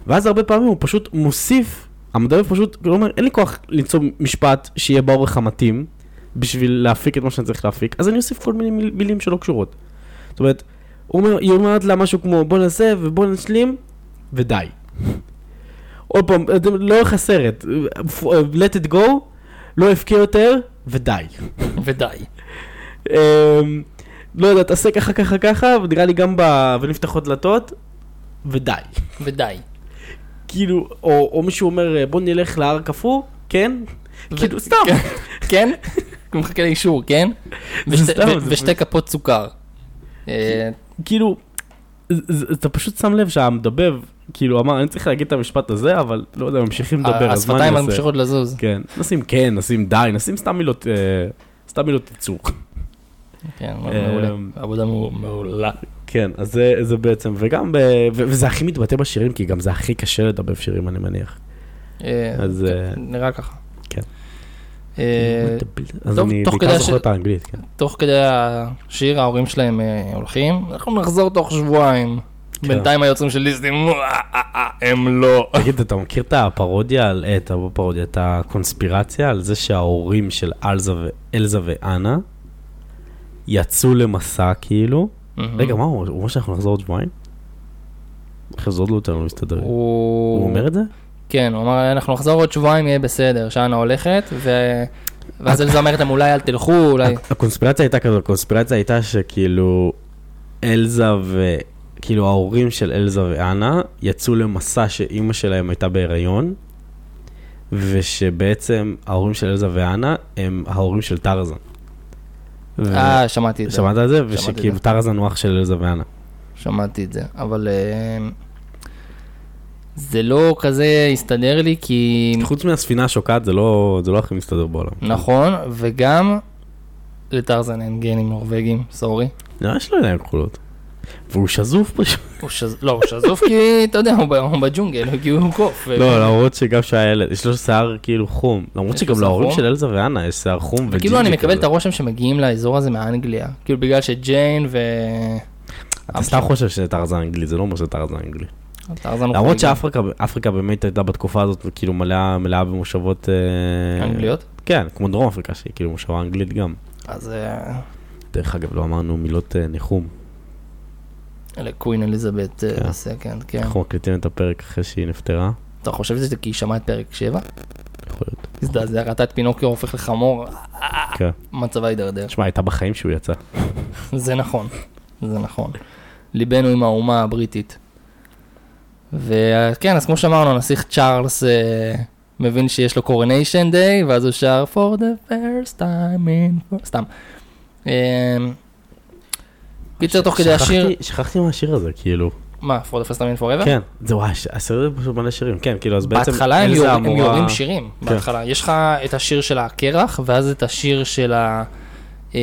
ואז הרבה פעמים הוא פשוט מוסיף, המדבב פשוט כאילו אומר, אין לי כוח למצוא משפט שיהיה באורך המתאים, בשביל להפיק את מה שאני צריך להפיק, אז אני אוסיף כל מיני מיל- מילים שלא קשורות. זאת אומרת, הוא אומר, היא אומרת לה משהו כמו בוא נעשה ובוא נשלים, ודי. עוד פעם, לאורך הסרט, let it go, לא הפקיע יותר, ודי. ודי. אמ, לא יודע, תעשה ככה ככה ככה, ונראה לי גם ב... ונפתחות דלתות, ודי. ודי. כאילו, או, או מישהו אומר, בוא נלך להר קפוא, כן? כאילו, סתם. כן? כן? הוא מחכה לאישור, כן? ושתי- ו- כפות סוכר. אה, כאילו, אתה פשוט שם לב שהמדבב, כאילו, אמר, אני צריך להגיד את המשפט הזה, אבל לא יודע, ממשיכים לדבר, אז מה אני השפתיים אעשה? ממשיכות לזוז. כן, נשים כן, נשים די, נשים סתם מילות, אה, סתם מילות ייצור. כן, אה, מעולה. עבודה מעו- מעולה. כן, אז זה, זה בעצם, וגם, ב, ו, וזה הכי מתבטא בשירים, כי גם זה הכי קשה לדבב שירים, אני מניח. אה, אז, אה, נראה ככה. כן. אה, אז אני בעיקר זוכר את האנגלית, כן. תוך כדי השיר ההורים שלהם אה, הולכים, אנחנו נחזור תוך שבועיים. כן. בינתיים היוצרים של דיסני, "אה, אה, אה, הם לא. תגיד, אתה מכיר את הפרודיה, את הפרודיה, את הקונספירציה על זה שההורים של אלזה ואנה יצאו למסע כאילו? רגע, מה הוא אומר שאנחנו נחזור עוד שבועיים? איך זה עוד לא יותר לא מסתדר? הוא הוא אומר את זה? כן, הוא אמר, אנחנו נחזור עוד שבועיים, יהיה בסדר. שאנה הולכת, ו- ואז אלזה אומרת להם, אולי אל תלכו, אולי... הקונספירציה הייתה כזו, הקונספירציה הייתה שכאילו אלזה ו... כאילו ההורים של אלזה ואנה יצאו למסע שאימא שלהם הייתה בהיריון, ושבעצם ההורים של אלזה ואנה הם ההורים של טרזן. ו- אה, שמעתי את זה. שמעת על זה? את ושכאילו. טרזן הוא אח של אלזה ואנה. שמעתי את זה, אבל אה, זה לא כזה הסתדר לי, כי חוץ מהספינה השוקעת זה לא זה לא הכי מסתדר בעולם. נכון, וגם לטרזן אין גנים נורבגים, סורי. נראה שיש לו עיניים כחולות. והוא שזוף פשוט. הוא שז... לא, הוא שזוף כי, אתה יודע, הוא בג'ונגל, כי הוא קוף. לא, למרות שגם שהיה ילד, יש לו שיער כאילו חום. למרות שגם להורים? של אלזה ואנה יש שיער חום וג'ינג'י כאילו אני מקבל. את הרושם שמגיעים לאזור הזה מאנגליה. כאילו בגלל שג'יין ו... אתה סתם חושב שזה טרזן אנגלי, זה לא אומר שזה טרזן אנגלי. למרות. שאפריקה אפריקה באמת הייתה בתקופה הזאת כאילו מלאה מלאה במושבות... אה, אנגליות? כן, כמו דרום אפריקה שהיא כאילו מושבה אנגלית גם. אז אה, דרך אגב, לא אמרנו מילות אה, ניחום. לקווין אליזבת אה, כן. סקנד, כן. אנחנו מקליטים את הפרק אחרי שהיא נפטרה. אתה חושב שזה כי היא שמעה את פרק 7? יכול להיות. הזדעזע, ראתה את פינוקיו הופך לחמור, כן. מצבה הידרדר. תשמע, הייתה בחיים שהוא יצא. זה נכון, זה נכון. ליבנו עם האומה הבריטית. וכן, אז כמו שאמרנו, הנסיך צ'ארלס אה, מבין שיש לו קורניישן דיי, ואז הוא שר for the first time in... for-" סתם. אה, קיצר, תוך כדי השיר, שכחתי- מהשיר הזה, כאילו. מה, for the first time in forever? כן, זהו, הש- הסרט זה פשוט מלא שירים, כן, כאילו, אז בעצם... בהתחלה הם יורים שירים, כן. בהתחלה. יש לך את השיר של הקרח, ואז את השיר של ה... אה,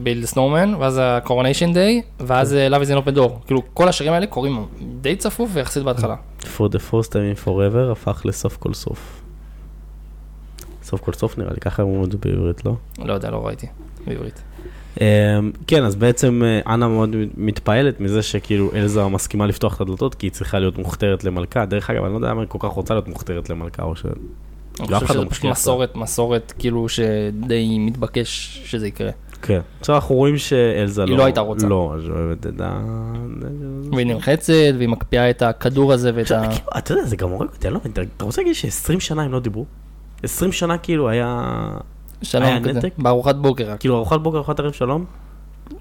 ביל סנורמן, ואז ה-coronation day, ואז אה, Love is an open door. כאילו, כל השירים האלה קורים די צפוף ויחסית בהתחלה. For the first time in forever הפך לסוף כל סוף. סוף כל סוף נראה לי, ככה אומרים את זה בעברית, לא? לא יודע, לא ראיתי בעברית. אמ, כן, אז בעצם אה, אנה מאוד מתפעלת מזה שכאילו אלזה מסכימה לפתוח את הדלתות, כי היא צריכה להיות מוכתרת למלכה. דרך אגב, אני לא יודע למה היא כל כך רוצה להיות מוכתרת למלכה, או ש... אני חושב לא שזה פשוט מסורת, מסורת כאילו שדי מתבקש שזה יקרה. כן. עכשיו אנחנו רואים שאלזה לא... היא לא הייתה רוצה. לא, אז אוהבת את ה... והיא נלחצת, והיא מקפיאה את הכדור הזה ואת ה... כאילו, אתה יודע, זה גם הורג אותי, אני לא מבין, אתה רוצה להגיד ש-20 שנה הם לא דיברו? 20 שנה כאילו היה... שלום כזה, נתק? בארוחת בוקר רק. כאילו ארוחת בוקר, ארוחת ערב שלום?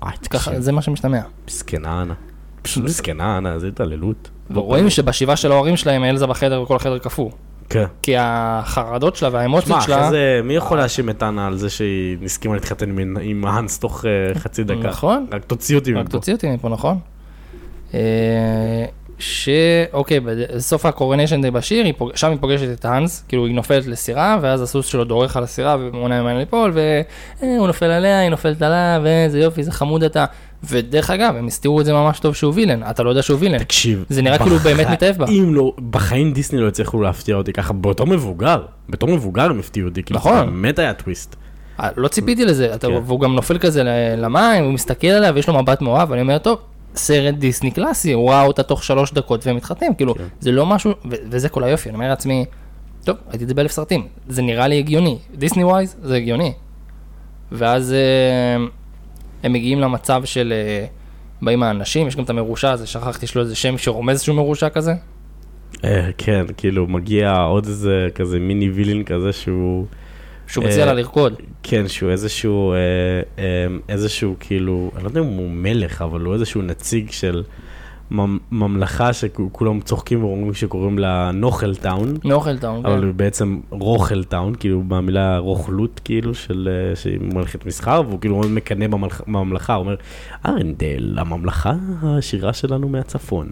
וואי, ככה, תקשיב, זה מה שמשתמע. מסכנה אנה. פשוט מסכנה אנה, זה התעללות. ורואים שבשבעה של ההורים שלהם, אלזה בחדר וכל החדר קפוא. כן. כי החרדות שלה והאמוציות שמע, שלה... אחרי זה, מי יכול להאשים את אנה על זה שהיא הסכימה להתחתן עם- האנס תוך אה, חצי דקה? נכון. רק תוציא אותי רק מפה. תוציא אותי מפה, נכון? אה, ש... אוקיי, בסוף הקורניישן די בשיר, היא פוג... שם היא פוגשת את האנס, כאילו היא נופלת לסירה, ואז הסוס שלו דורך על הסירה ומונע ממנה ליפול, והוא נופל עליה, היא נופלת עליו, ואיזה יופי, איזה חמוד אתה. ודרך אגב, הם הסתירו את זה ממש טוב שהוא וילן, אתה לא יודע שהוא וילן. תקשיב, זה נראה כאילו הוא באמת מתאהב בה. אם לא, בחיים דיסני לא הצליחו להפתיע אותי ככה, בתור מבוגר, בתור מבוגר הם הפתיעו אותי, כאילו, נכון. זה באמת היה טוויסט. אה, לא ציפיתי לזה, אתה, כן. והוא גם נופל כזה למים, הוא מסתכל עליה ויש לו מבט מאוהב, ואני אומר, טוב, סרט דיסני קלאסי, הוא ראה אותה תוך שלוש דקות והם מתחתנים, כאילו, כן. זה לא משהו, ו- וזה כל היופי, אני אומר לעצמי, טוב, ראיתי את זה באלף סרטים, זה נראה לי הגיוני, דיסני ווייז זה הגיוני. ואז אה, הם מגיעים למצב של, אה, באים האנשים, יש גם את המרושע הזה, שכחתי, יש לו איזה שם שרומז שהוא מרושע כזה, אה, כן, כאילו, מגיע עוד איזה כזה מיני וילין כזה שהוא... שהוא אה, מציע לה לרקוד. כן, שהוא איזשהו, אה, אה, איזשהו כאילו, אני לא יודע אם הוא מלך, אבל הוא איזשהו נציג של ממ- ממלכה שכולם צוחקים ואומרים שקוראים לה נוכל טאון, מאוכל טאון, אבל כן. הוא בעצם רוכל טאון, כאילו במילה רוכלות, כאילו, של, אה, ממלכת מסחר, והוא כאילו מאוד מקנא בממלכ- בממלכה, הוא אומר, ארנדל, הממלכה העשירה שלנו מהצפון,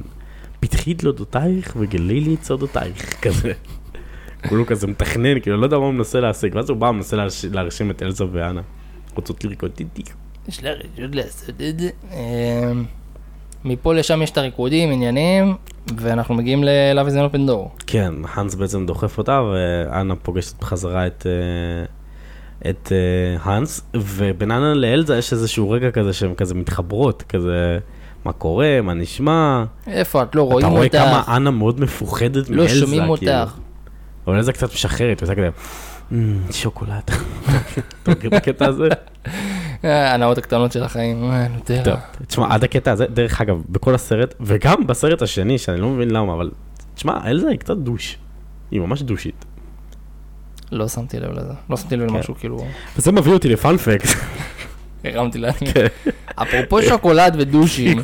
פתחי דלתותייך וגלי לי את סודותייך, כזה. כולו כזה מתכנן, כאילו, לא יודע מה הוא מנסה להשיג, ואז הוא בא ומנסה להרש- להרשים את אלזה ואנה. רוצות לרקוד איתי. יש לה רשות לעשות את זה. אמ, מפה לשם יש את הריקודים, עניינים, ואנחנו מגיעים an open door. כן, האנס בעצם דוחף אותה, ואנה פוגשת בחזרה את, אה, את אה, האנס, ובין אנה לאלזה יש איזשהו רגע כזה שהן כזה מתחברות, כזה, מה קורה, מה נשמע. איפה את? לא אתה רואים רואה אותך, כמה אנה מאוד מפוחדת לא מאלזה, שומעים כאילו. אותך. אבל אלזה קצת משחררת, ועושה כזה, "מ, שוקולד. אתה מכיר את הקטע הזה? אה, הנאות הקטנות של החיים, אה, נוטרה. טוב, תשמע, עד הקטע הזה, דרך אגב, בכל הסרט, וגם בסרט השני, שאני לא מבין למה, אבל, תשמע, אלזה היא קצת דוש. היא ממש דושית. לא שמתי לב לזה, לא שמתי לב כן. למשהו כאילו, וזה מביא אותי לפאנפקט. הרמתי לעצמי. אפרופו שוקולד ודושים,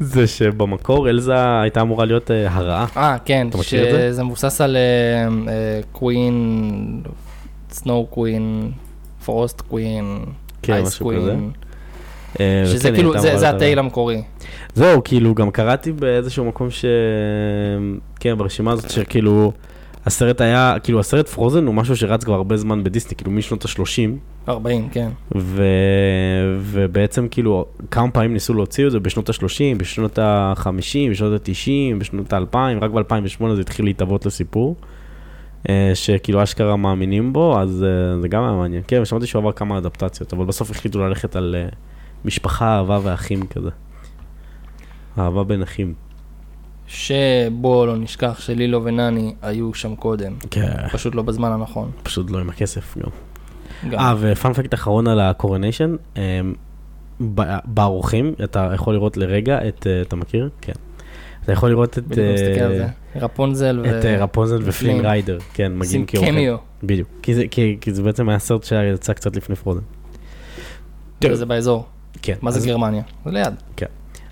זה שבמקור אלזה הייתה אמורה להיות אה, הרעה. אה כן, אתה מכיר את זה? שזה מבוסס על קווין, סנואו קווין, פרוסט קווין, אייס. קווין, שזה כאילו, זה- הטייל. המקורי. זהו, כאילו, גם קראתי באיזשהו מקום ש... כן, ברשימה הזאת, שכאילו, הסרט היה, כאילו, הסרט פרוזן הוא משהו שרץ כבר הרבה זמן בדיסני, כאילו, משנות ה-30. 40, כן. ו... ובעצם כאילו כמה פעמים ניסו להוציא את זה בשנות ה-30, בשנות ה-50, בשנות ה-90, בשנות ה-2000, רק ב-2008 זה התחיל להתהוות לסיפור, אה, שכאילו אשכרה מאמינים בו, אז אה, זה גם היה מעניין. כן, שמעתי שהוא עבר כמה אדפטציות, אבל בסוף החליטו ללכת על אה, משפחה, אהבה ואחים כזה. אהבה בין אחים. שבוא לא נשכח שלילו ונני היו שם קודם, כן. פשוט לא בזמן הנכון. פשוט לא עם הכסף גם. אה, ופאנפקט אחרון על הקורניישן, באורחים, אתה יכול לראות לרגע את, אה, אתה מכיר? כן. אתה יכול לראות את, אה, זה. רפונזל ו... את אה, רפונזל ופלין. ריידר, כן, מגיעים כאורחים. קמיו, בדיוק, כי זה- זה בעצם היה סרט שיצא קצת לפני פרוזן. וזה באזור. כן. מה זה גרמניה? זה ליד.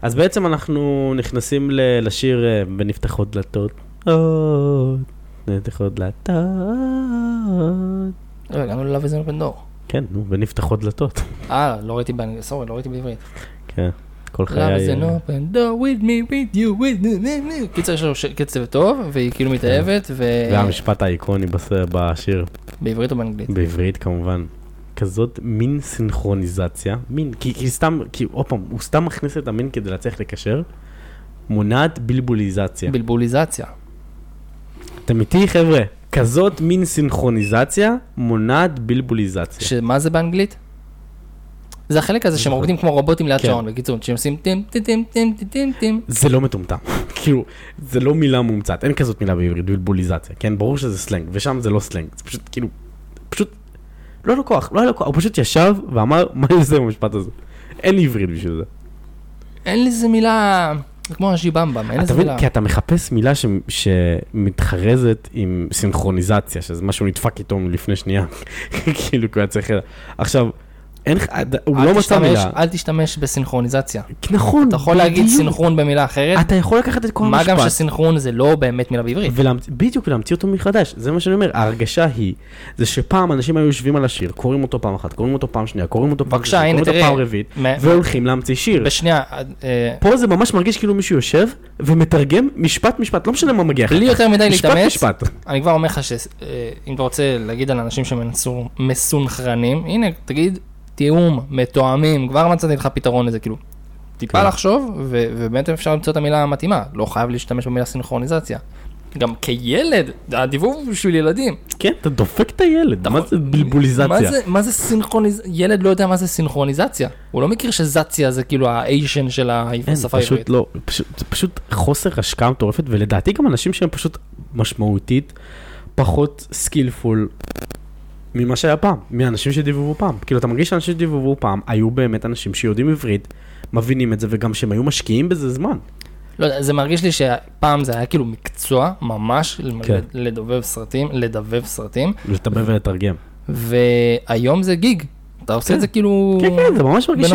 אז בעצם אנחנו נכנסים לשיר ונפתחות דלתות. נפתחות דלתות. לא, הגענו ללאב איזה בן דור. כן, נו, ונפתחות דלתות. אה, לא ראיתי באנגלית, סורי, לא ראיתי בעברית. כן, כל Love חיי... is an open door with me, with you, with me, with me. קיצר, יש לו קצב טוב, והיא כאילו מתאהבת, זה המשפט האיקוני בשיר, ובעברית או באנגלית? בעברית כמובן. כזאת מין סינכרוניזציה, מין, כי, כי סתם, כי עוד פעם, הוא סתם מכניס את המין כדי להצליח לקשר, מונעת בלבוליזציה. בלבוליזציה. אתם איתי חבר'ה? כזאת מין סינכרוניזציה מונעת בלבוליזציה. שמה זה באנגלית? זה החלק הזה שהם. רוקדים כמו רובוטים ליד כן. שעון, בקיצור, שהם עושים טים טים טים טים טים טים. זה לא מטומטם, כאילו, זה לא מילה מומצאת, אין כזאת מילה בעברית, בלבוליזציה, כן? ברור שזה סלנג, ושם זה לא סלנג, זה פשוט כאילו, פשוט, לא היה לו כוח, לא היה לו כוח, הוא פשוט ישב ואמר, מה אני עושה במשפט הזה? אין לי עברית בשביל זה. אין לזה מילה, זה כמו הז'יבמבם, אין מבין? מילה. כי אתה מחפש מילה ש- שמתחרזת עם סינכרוניזציה, שזה משהו נדפק איתו מלפני שנייה, כאילו, כי הוא היה צריך... עכשיו, אין לך, הוא אל לא מצא מילה. אל תשתמש בסינכרוניזציה. נכון, אתה יכול להגיד. סינכרון במילה אחרת, אתה יכול לקחת את כל מה המשפט. גם שסינכרון זה לא באמת מילה בעברית. בדיוק, ולהמציא אותו מחדש, זה מה שאני אומר, ההרגשה היא, זה שפעם אנשים היו יושבים על השיר, קוראים אותו פעם אחת, קוראים אותו פעם שנייה, קוראים אותו פעם קוראים אותו רביעית, והולכים להמציא שיר. בשנייה, אה, פה זה ממש מרגיש כאילו מישהו יושב ומתרגם משפט משפט, לא משנה מה מגיע אחר בלי. יותר מדי להתאמץ. אני כבר אומר לך שאם אתה רוצה להגיד על אנשים שמסונכרנים, הנה, תגיד תיאום, מתואמים, כבר מצאתי לך פתרון לזה, כאילו, טיפה כן. לחשוב, ו- ובאמת אפשר למצוא את המילה המתאימה, לא חייב להשתמש במילה סינכרוניזציה. גם כילד, הדיבוב הוא בשביל ילדים. כן, אתה דופק את הילד, מה זה בלבוליזציה? מה זה, מה זה סינכרוניזציה? ילד לא יודע מה זה סינכרוניזציה. הוא לא מכיר שזציה זה כאילו האיישן של אין, השפה העברית. פשוט לא, פשוט, זה פשוט חוסר השקעה מטורפת, ולדעתי גם אנשים שהם פשוט משמעותית פחות skillful ממה שהיה פעם, מהאנשים שדיבבו פעם. כאילו, אתה מרגיש שאנשים שדיבבו פעם היו באמת אנשים שיודעים עברית, מבינים את זה, וגם שהם היו משקיעים בזה זמן. לא יודע, זה מרגיש לי שפעם זה היה כאילו מקצוע ממש כן. לדובב סרטים, לדבב סרטים, לטבע ולתרגם. והיום זה gig. אתה עושה. את זה כאילו... כן, כן, זה ממש מרגיש.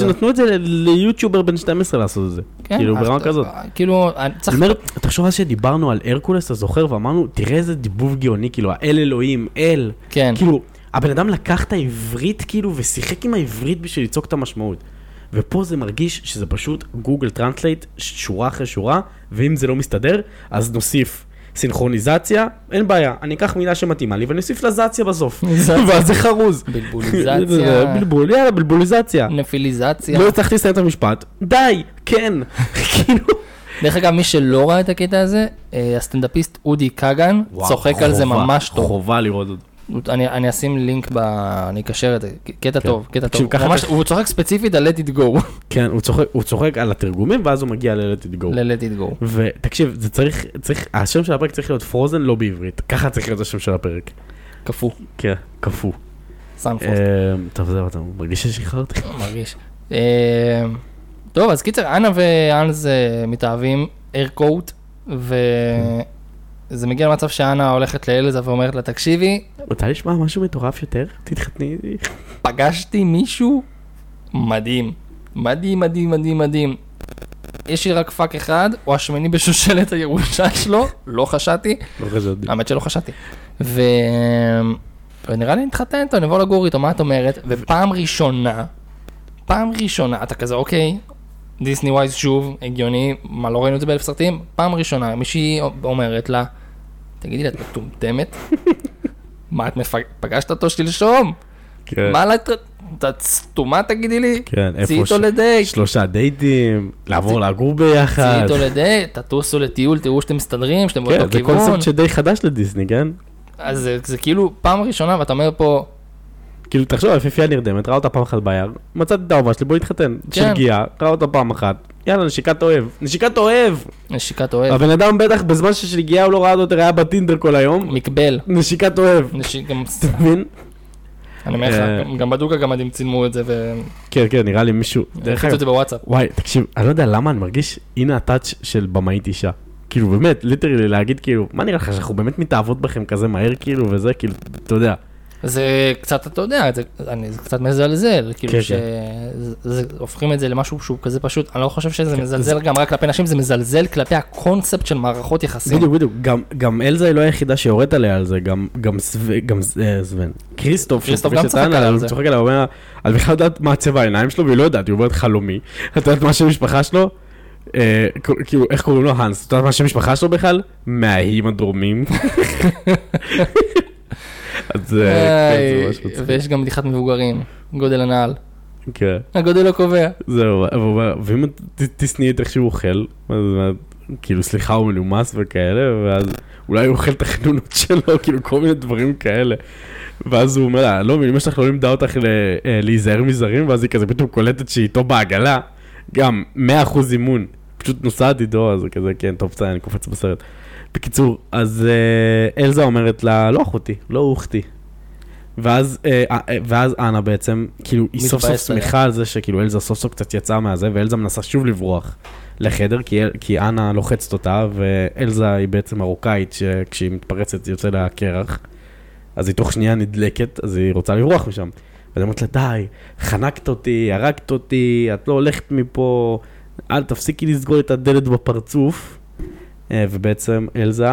שנתנו את זה ליוטיובר בן 12 לעשות את זה. כן, כאילו, ברמה כזאת. כאילו, צריך... אני אומר, תחשוב אז שדיברנו על הרקולס, אתה זוכר, ואמרנו, תראה איזה דיבוב גאוני, כאילו, האל אלוהים, אל. כן, כאילו, הבן אדם לקח את העברית כאילו ושיחק עם העברית בשביל ליצוק את המשמעות. ופה זה מרגיש שזה פשוט Google Translate שורה אחרי שורה, ואם זה לא מסתדר, אז נוסיף סינכרוניזציה, אין בעיה, אני אקח מילה שמתאימה לי ואני אוסיף לה זציה בסוף. ואז זה חרוז. בלבוליזציה, בלבול, יאללה, בלבוליזציה. נפיליזציה. לא הצלחתי לסיים את המשפט, די, כן. כאילו. דרך אגב, מי שלא ראה את הקטע הזה, אה, הסטנדאפיסט אודי כגן צוחק על זה ממש טוב. חובה לראות זה. אני, אני אשים לינק ב... אני אקשר את זה, קטע כן. טוב, קטע טוב. ככה ממש, הוא צוחק ספציפית על let it go, כן, הוא צוחק- הוא צוחק על התרגומים ואז הוא מגיע ל-let it go. ל-let it go. ותקשיב, זה צריך, צריך, השם של הפרק צריך להיות פרוזן לא בעברית, ככה צריך להיות השם של הפרק. קפוא, כן, קפוא. אה, טוב, זהו, אתה מרגיש ששחררתי? מרגיש. אה, טוב, אז קיצר, אנה ואנז אה, מתאהבים, hair cut, וזה מגיע למצב שאנה הולכת לאלזה ואומרת לה, תקשיבי, רוצה לשמוע משהו מטורף יותר? תתחתני איתי. פגשתי מישהו מדהים, מדהים, מדהים, מדהים, מדהים. יש לי רק פאק אחד, הוא השמיני בשושלת הירושה שלו, לא חשדתי, לא חשבתי. האמת שלא חשדתי. ו... ונראה לי נתחתן איתו, נבוא לגור איתו, מה את אומרת? ופעם ראשונה, פעם ראשונה, אתה כזה, אוקיי, דיסני ווייז שוב, הגיוני, מה לא ראינו את זה באלף סרטים? פעם ראשונה, מישהי אומרת לה, תגידי לי, את מטומטמת? מה, את מפג... פגשת אותו שלשום? כן. מה לת... את סתומה תגידי לי? כן, צאי איפה איתו ש- לדייט, שלושה דייטים, לעבור לגור צאי ביחד. איתו לדייט, תטוסו לטיול, תראו שאתם מסתדרים, שאתם כן, באותו זה כיוון. קונספט שדי חדש לדיסני, כן? אז זה, זה כאילו פעם ראשונה ואתה אומר פה, כאילו, תחשוב, יפיפייה נרדמת, ראה אותה פעם אחת ביער, מצאתי את האהובה שלי, בוא נתחתן. כן. שהגיע, ראה אותה פעם אחת, יאללה, נשיקת אוהב. נשיקת אוהב! נשיקת אוהב, הבן אדם בטח בזמן ששגיאה הוא לא ראה אותו, היה בטינדר כל היום. מקבל, נשיקת אוהב. גם, אתה מבין? אני אומר לך, אה. גם- גם בדוק הגמדים צילמו את זה כן, כן, נראה לי מישהו. דרך אגב, בוואטסאפ. וואי, תקשיב, אני לא יודע למה אני מרגיש, הנה הטאץ' של במאית אישה. כאילו, באמת, literally להגיד כאילו, מה נראה לך שאנחנו באמת מתאהבות בכם כזה מהר, כאילו, וזה, כאילו, אתה יודע. זה קצת, אתה יודע, זה, אני, זה קצת מזלזל, כאילו כן, שהופכים את זה למשהו שהוא כזה פשוט, אני לא חושב שזה כן, מזלזל גם רק כלפי נשים, זה מזלזל כלפי הקונספט של מערכות יחסים. בדיוק, בדיוק. גם- גם אלזה היא לא היחידה שיורדת עליה על זה, גם- גם סו- גם אה, סוון. כריסטוף, כריסטוף גם צוחק אנה, עליה על הוא זה. צוחק עליה, הוא אומר, את בכלל יודעת מה צבע העיניים שלו, והיא לא יודעת, היא אומרת חלומי. את יודעת מה שם המשפחה שלו? אה, כאילו, איך קוראים לו? האנס. את יודעת מה שם המשפחה שלו בכלל? מהאיים הדרומים. אז אה, כן. ויש גם בדיחת מבוגרים, גודל הנעל. כן. הגודל לא קובע. זהו, ואם תשנאי את איך שהוא אוכל, כאילו סליחה הוא מנומס וכאלה, ואז אולי הוא אוכל את החנונות שלו, כאילו כל מיני דברים כאלה. ואז הוא אומר לה, לא, אמא שלך לא לימדה אותך אה, להיזהר מזרים, ואז היא כזה פתאום קולטת שהיא איתו בעגלה, גם 100% אימון, פשוט נוסעת איתו, אז זה כזה, כן, טוב, בסדר, אני קופץ בסרט. בקיצור, אז אה, אלזה אומרת לה, לא אחותי, לא אוכתי. ואז, אה, אה, ואז אנה בעצם, כאילו, היא סוף סוף. שמחה על זה שכאילו אלזה סוף סוף קצת יצאה מהזה, ואלזה מנסה שוב לברוח לחדר, כי, כי אנה לוחצת אותה, ואלזה היא בעצם מרוקאית, שכשהיא מתפרצת יוצא לה קרח, אז היא תוך שנייה נדלקת, אז היא רוצה לברוח משם. אז היא אומרת לה, די, חנקת אותי, הרגת אותי, את לא הולכת מפה, אל תפסיקי לסגור את הדלת בפרצוף. אה, ובעצם אלזה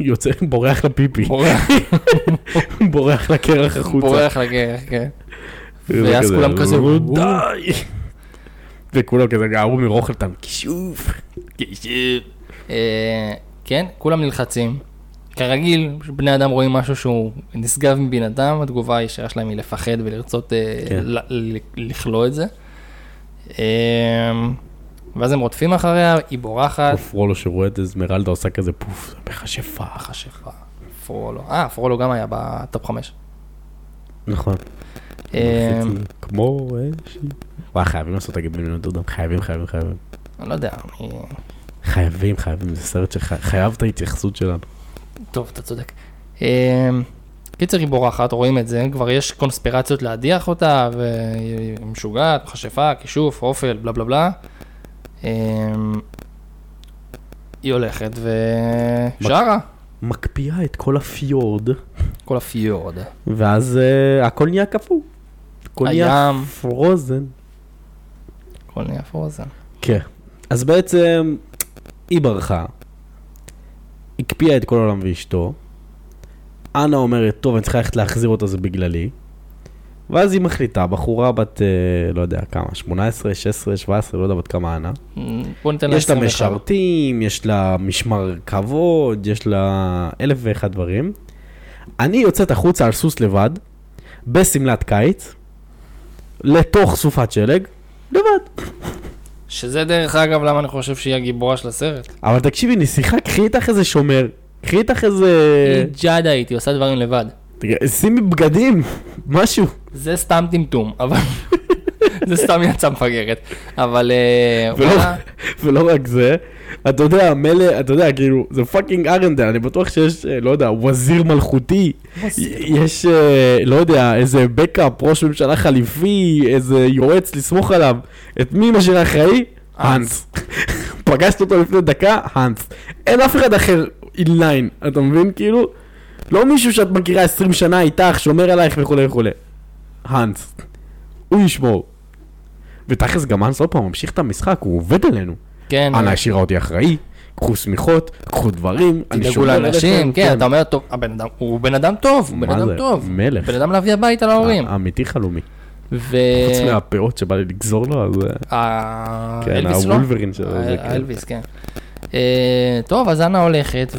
יוצא, בורח לפיפי, בורח, בורח לקרח החוצה. בורח לגרך, כן. ואז כולם כזה, "נו, "וואו". די. וכולם כזה גערו מרוכלטם, כישוף. אה, כן, כולם נלחצים. כרגיל, בני אדם רואים משהו שהוא נשגב מבינתם, התגובה הישירה שלהם היא לפחד ולרצות אה, כן. לכלוא את זה. אה, ואז הם רודפים אחריה, היא בורחת. פרולו שרואה את אזמרלדה עושה כזה פוף, מכשפה. מכשפה, פרולו. אה, פרולו גם היה בטופ חמש. נכון. אה, כמו אש. וואי, חייבים לעשות את הגיבלים לדודם, חייבים, חייבים, חייבים. אני לא יודע, אני- חייבים, חייבים, זה סרט שחייב את ההתייחסות שלנו. טוב, אתה צודק. אה, קיצר היא בורחת, רואים את זה, כבר יש קונספירציות להדיח אותה, והיא משוגעת, מכשפה, כישוף, אופל, בלה בלה בלה. אה, היא הולכת ושרה, מקפיאה את כל הפיורד, כל הפיורד. ואז אה, הכל נהיה קפוא. הכל נהיה פרוזן. הכל נהיה פרוזן. כן. אז בעצם היא ברחה, הקפיאה את כל העולם ואשתו, אנה אומרת, טוב, אני צריכה ללכת להחזיר אותה, זה בגללי. ואז היא מחליטה, בחורה בת, אה, לא יודע כמה, 18, 16, 17, לא יודע בת כמה אנה. בוא ניתן לה יש לה 21. משרתים, יש לה משמר כבוד, יש לה אלף ואחד דברים. אני יוצאת החוצה על סוס לבד, בשמלת קיץ, לתוך סופת שלג, לבד. שזה דרך אגב למה אני חושב שהיא הגיבורה של הסרט. אבל תקשיבי, נסיכה, קחי איתך איזה שומר, קחי איתך איזה... היא ג'דאית, היא עושה דברים לבד. שימי בגדים, משהו. זה סתם טמטום, אבל... זה סתם יצא מפגרת. אבל... אה, ולא, ולא רק זה, אתה יודע, מילא, אתה יודע, כאילו, זה fucking ארנדל, אני בטוח שיש, אה, לא יודע, וזיר מלכותי, יש, אה, לא יודע, איזה בקאפ, ראש ממשלה חליפי, איזה יועץ לסמוך עליו. את מי שלה אחראי? האנס. פגשת אותו לפני דקה? האנס. אין אף אחד אחר אינליין, אתה מבין? כאילו, לא מישהו שאת מכירה 20 שנה איתך, שומר עלייך וכולי וכולי. האנס. הוא ישמור. ותכלס גם האנס עוד פעם ממשיך את המשחק, הוא עובד עלינו. כן, אנה השאירה אותי אחראי, קחו שמיכות, קחו דברים, אני תדאגו שומר לאנשים, עליכם, כן, אתה אומר, טוב, הבן אדם, הוא בן אדם טוב, הוא בן אדם? טוב. מלך. בן אדם להביא הביתה להורים. אמיתי חלומי. ו... חוץ מהפאות שבא לי לגזור לו, אז... אה, כן, אלוויס לא? הוולברין שלו, זה כן. האלוויס, כן. אה, טוב, אז אנה הולכת,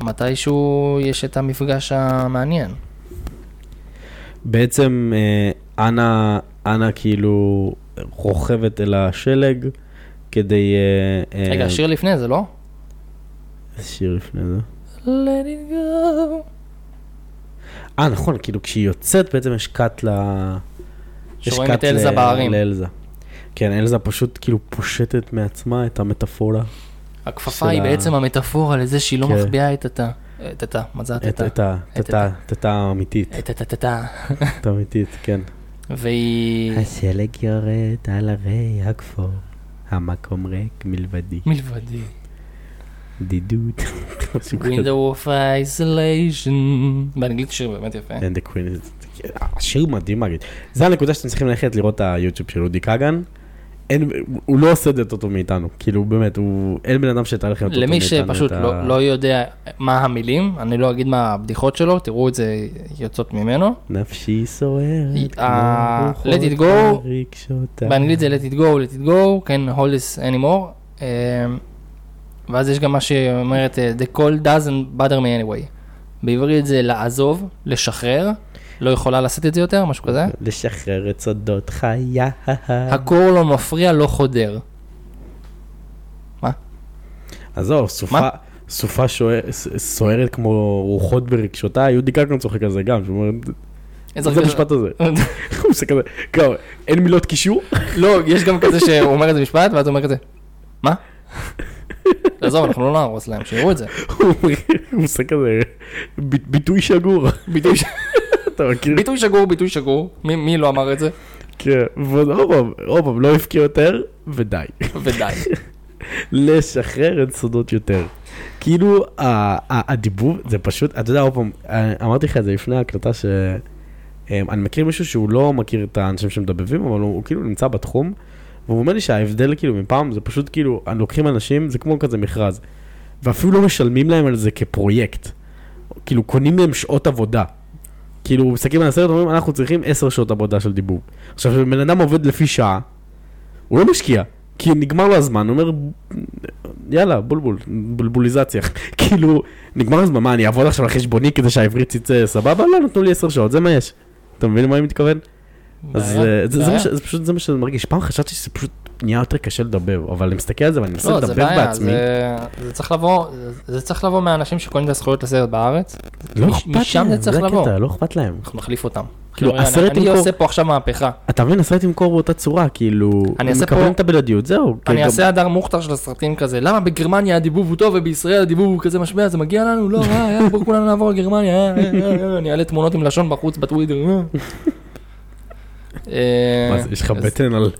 ומתישהו יש את המפגש המעניין. בעצם אה, אנה, אנה כאילו רוכבת אל השלג כדי... אה, אה, רגע, השיר לפני זה, לא? שיר לפני זה? Let it go. אה, נכון, כאילו כשהיא יוצאת בעצם יש קאט ל... שרואים את אלזה ל- בהרים. לאלזה. כן, אלזה פשוט כאילו פושטת מעצמה את המטאפורה. הכפפה היא בעצם המטאפורה לזה שהיא לא כן. מחביאה את התא. את התא, מה זה את התא? את ה... את את ה... את האמיתית. את התא. את האמיתית, כן. והיא השלג יורד על הרי הכפור, המקום ריק מלבדי. מלבדי. כזה. window of isolation. באנגלית שיר באמת יפה. And the queen is... השיר מדהים להגיד. זה הנקודה שאתם צריכים ללכת לראות את היוטיוב של אודי כגן. אין, הוא לא עושה את זה יותר טוב מאיתנו. כאילו באמת, הוא... אין בן אדם שיתאר לכם יותר טוב למי מאיתנו. שפשוט את ה- לא, לא יודע מה המילים, אני לא אגיד מה הבדיחות שלו, תראו את זה יוצאות ממנו. נפשי סוערת, אה, let it go. באנגלית זה let it go, let it go, כן, hold this anymore. אה, ואז יש גם מה שאומרת, the call doesn't bother me anyway. בעברית זה לעזוב, לשחרר, לא יכולה לשאת את זה יותר, משהו כזה. לשחרר את סודות חיי. הקור לא מפריע, לא חודר. עזוב, סופה, מה? סופה סוערת כמו רוחות ברגשותה, יהודי קלקון צוחק על זה גם, שהוא אומר, איזה מה המשפט הזה? הוא עושה כזה, גם, אין מילות קישור? לא, יש גם כזה שהוא אומר איזה משפט, ואז הוא אומר כזה, מה? עזוב, אנחנו לא נהרוס להם, שיראו את זה. הוא עושה כזה, ביטוי שגור, ביטוי ש- אתה מכיר? ביטוי שגור, ביטוי שגור. מי- מי לא אמר את זה? כן, ועוד עוד פעם, עוד פעם, לא הפקיע יותר, ודי. ודי. לשחרר את סודות יותר. כאילו, הדיבוב, זה פשוט, אתה יודע, עוד פעם, אה, אמרתי לך את זה לפני ההקלטה, ש... אה, אני מכיר מישהו שהוא לא מכיר את האנשים שמדבבים, אבל הוא, הוא כאילו נמצא בתחום, והוא אומר לי שההבדל כאילו מפעם, זה פשוט כאילו, לוקחים אנשים, זה כמו כזה מכרז, ואפילו לא משלמים להם על זה כפרויקט. כאילו, קונים מהם שעות עבודה. כאילו, מסתכלים על הסרט, אומרים, אנחנו צריכים 10 שעות עבודה של דיבוב. עכשיו, כשבן אדם עובד לפי שעה, הוא לא משקיע, כי נגמר לו הזמן, הוא אומר, יאללה, בולבול, בולבוליזציה. כאילו, נגמר הזמן, מה, אני אעבוד עכשיו על חשבוני כדי שהעברית תצא סבבה? לא, נתנו לי 10 שעות, זה מה יש. אתה מבין למה אני מתכוון? אז אה, זה פשוט זה מה שאני מרגיש. פעם חשבתי שזה פשוט נהיה יותר קשה לדבר, אבל אני מסתכל על זה ואני מנסה לא, זה לדבר בעיה, בעצמי. זה- זה צריך לבוא, זה צריך לבוא מהאנשים שקונים את הזכויות לסרט בארץ. לא אכפת משם להם, זה צריך זה לבוא. הקטע, לא אכפת להם. אנחנו נחליף אותם. כאילו, אני- הסרט אני ימכור- עושה פה עכשיו מהפכה. אתה מבין, הסרט ימכור באותה צורה, כאילו, אני אעשה מקבלים פה- את הבלעדיות, זהו. אני גם- אעשה הדר מוכתר של הסרטים כזה, למה בגרמניה הדיבוב הוא טוב ובישראל הדיבוב הוא כזה משפיע, זה מגיע לנו? לא, אה, בואו כולנו נעבור לגרמניה, אה, אה, אה, אני אעלה תמונות עם לשון בחוץ בטוויטר. מה זה, יש לך בטן על...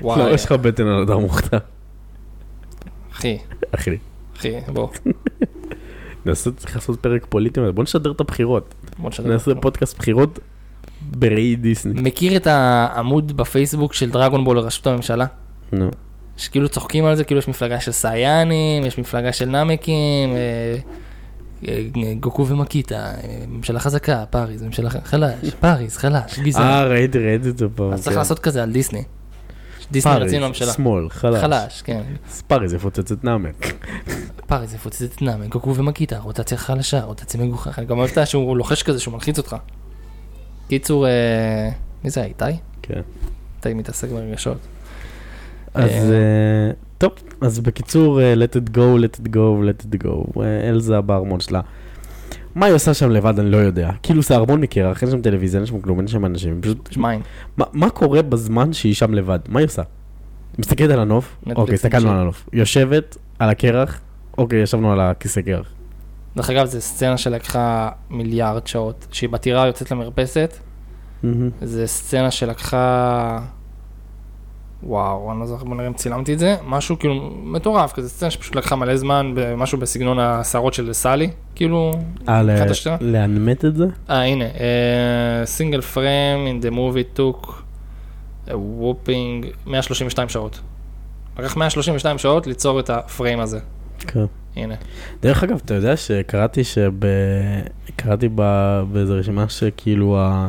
וואי, לא, יש לך בטן על אדם מוכתר, אחי, אחי. אחי, בוא, נעשה, צריך לעשות פרק פוליטי, בוא נשדר את הבחירות. בוא נשדר. נעשה פודקאסט בחירות בראי דיסני. מכיר את העמוד בפייסבוק של דרגון בול לראשות הממשלה? נו. שכאילו צוחקים על זה, כאילו יש מפלגה של סייאנים, יש מפלגה של נמקים, אה, אה, גוקו ומקיטה, אה, ממשלה חזקה, פאריז, ממשלה חלש, פאריז, חלש, גזען. אה, ראיתי, ראיתי את זה פעם. אז צריך כן. לעשות כזה על דיסני. דיסני פאריז, רצינו הממשלה. שמאל, חלש. חלש, כן. פאריז יפוצץ את נאמק. פאריז יפוצץ את נאמן, גוקו ומקיטה, רוטציה חלשה, רוטציה מגוחך. אני גם אוהב שהוא לוחש כזה, שהוא מלחיץ אותך. קיצור, אה, מי זה, איתי? כן. איתי מתעסק ברגשות. אז אה, אה, טוב, אז בקיצור, אה, let it go, let it go, let it go. אה, אלזה בארמון שלה. מה היא עושה שם לבד אני לא יודע. כאילו זה ארמון מקרח, אין שם טלוויזיה, אין שם כלום, אין שם אנשים. פשוט, יש מים. מה- מה קורה בזמן שהיא שם לבד? מה היא עושה? מסתכלת על הנוף? נטפליקס אוקיי, הסתכלנו. על הנוף. יושבת על הקרח? אוקיי, ישבנו על הכיסא קרח. דרך אגב, זו סצנה שלקחה מיליארד שעות. שהיא בטירה יוצאת למרפסת. זו סצנה שלקחה... וואו, אני לא זוכר, בוא נראה אם צילמתי את זה. משהו כאילו מטורף, כזה סצנה שפשוט לקחה מלא זמן, משהו בסגנון השערות של סלי, כאילו... אה? לאנמט את זה? אה, הנה, סינגל פריים in the movie took a whooping 132 שעות. לקח 132 שעות ליצור את הפריים הזה. כן. הנה. דרך אגב, אתה יודע שקראתי שב... קראתי ב... באיזו רשימה שכאילו ה...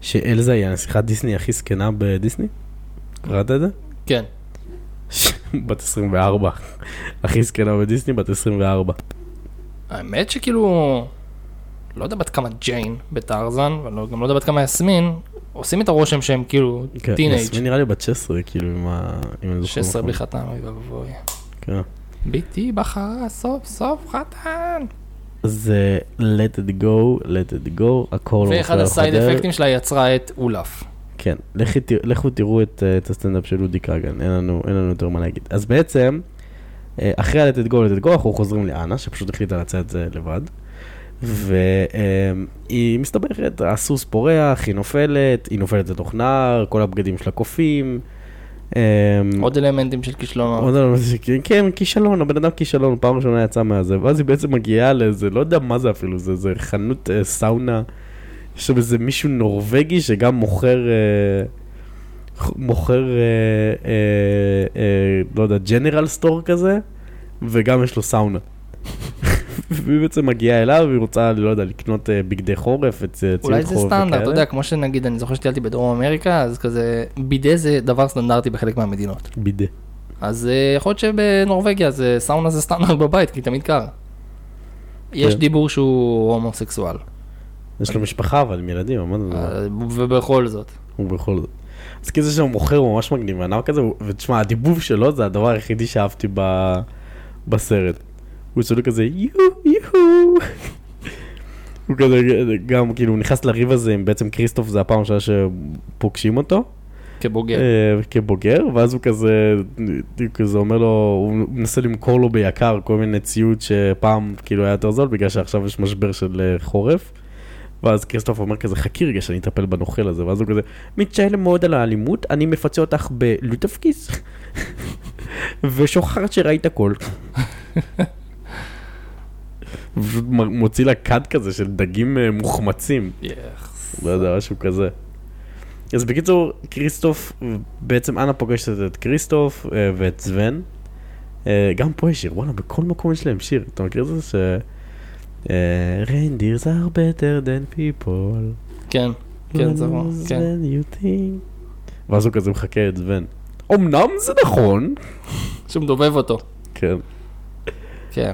שאלזה היא הנסיכת דיסני הכי זקנה בדיסני? קראת את זה? כן. בת 24. הכי זקנה בדיסני, בת 24. האמת שכאילו, לא יודע בת כמה ג'יין בטרזן, וגם לא יודע בת כמה יסמין, עושים את הרושם שהם כאילו כן, teenage. יסמין נראה לי בת 16, כאילו, עם ה... אם אני זוכר 16 נכון. בלי חתן, אוי ואבוי. כן. ביתי בחרה סוף סוף חתן. אז אה, let it go, let it go, הכל ואחד הולך ה side לחדר. אפקטים שלה יצרה את אולף. כן, לכי לכו תראו את, אה, את הסטנדאפ של אודי כגן, אין לנו, אין לנו יותר מה להגיד. אז בעצם, אה, אחרי go, let it go, אנחנו חוזרים לאנה, שפשוט החליטה לצאת לבד. והיא מסתבכת, הסוס פורח, היא נופלת, היא נופלת לתוך נער, כל הבגדים שלה קופאים. אה, עוד אלמנטים של כישלונות. עוד דבר זה שכן, כן, כישלון, הבן אדם כישלון, פעם ראשונה יצא מהזה, ואז היא בעצם מגיעה לאיזה, לא יודע מה זה אפילו, זה, זה חנות אה, סאונה, יש שם איזה מישהו נורבגי שגם מוכר, אה, מוכר, אה, אה, לא יודע, ג'נרל סטור כזה, וגם יש לו סאונה. והיא בעצם מגיעה אליו, והיא רוצה, לא יודע, לקנות בגדי חורף, את אה, אולי ציוד זה חורף סטנדרט, אתה וכאלה. יודע, כמו שנגיד, אני זוכר שטיילתי בדרום אמריקה, אז כזה, בידה זה דבר סטנדרטי בחלק מהמדינות. בידה. אז יכול להיות שבנורבגיה זה סאונה זה סטנדרט בבית, כי תמיד קר. יש כן. דיבור שהוא הומוסקסואל, יש לו משפחה אבל עם ילדים, אמרנו, אה, ובכל זאת. הוא בכל זאת. אז כאילו זה שהוא מוכר הוא ממש מגניב, הנער כזה, ותשמע, הדיבוב שלו זה הדבר היחידי שאהבתי ב- בסרט. הוא צודק כזה, יו, יו. הוא כזה, גם כאילו, הוא נכנס לריב הזה עם בעצם כריסטוף, זה הפעם הראשונה שפוגשים אותו. כבוגר. אה, כבוגר, ואז הוא כזה, הוא כזה אומר לו, הוא מנסה למכור לו ביקר כל מיני ציוד שפעם כאילו היה יותר זול, בגלל שעכשיו יש משבר של אה, חורף. ואז כריסטוף אומר כזה, חכי רגע שאני אטפל בנוכל הזה, ואז הוא כזה, מתשאל מאוד על האלימות, אני מפצה אותך בלוטפקיס, ושוכחת שראית הכל. מוציא לה כד כזה של דגים אה, מוחמצים. לא יודע, משהו כזה. אז בקיצור, כריסטוף, בעצם אנה פוגשת את כריסטוף אה, ואת סוון. אה, גם פה יש שיר, וואלה, בכל מקום יש להם שיר. אתה מכיר את זה אה, reindeers are better than people. כן, כן, זה נכון, כן. than you think. ואז הוא כזה מחכה את סוון. אמנם זה נכון. שהוא מדובב אותו. כן. כן,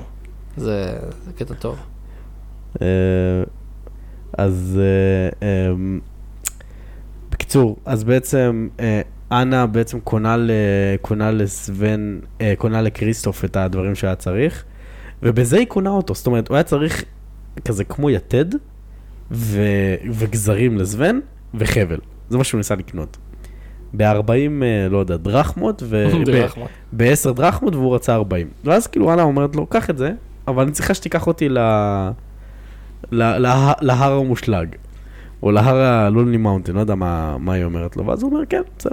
זה זה קטע טוב. אה, אז אה, אמ, בקיצור, אז בעצם אנה בעצם קונה, ל, קונה לסוון, קונה לקריסטוף את הדברים שהיה צריך, ובזה היא קונה אותו, זאת אומרת, הוא היה צריך כזה כמו יתד ו, וגזרים לסוון וחבל, זה מה שהוא ניסה לקנות. ב-40, לא יודע, דרחמות, ו... דרחמות. ב-10 דרחמות והוא רצה 40. ואז כאילו אנה אומרת לו, קח את זה, אבל אני צריכה שתיקח אותי ל... ל... לה... להר המושלג. או להר הלונלי מאונטן, לא יודע מה, מה היא אומרת לו, ואז הוא אומר, כן, בסדר.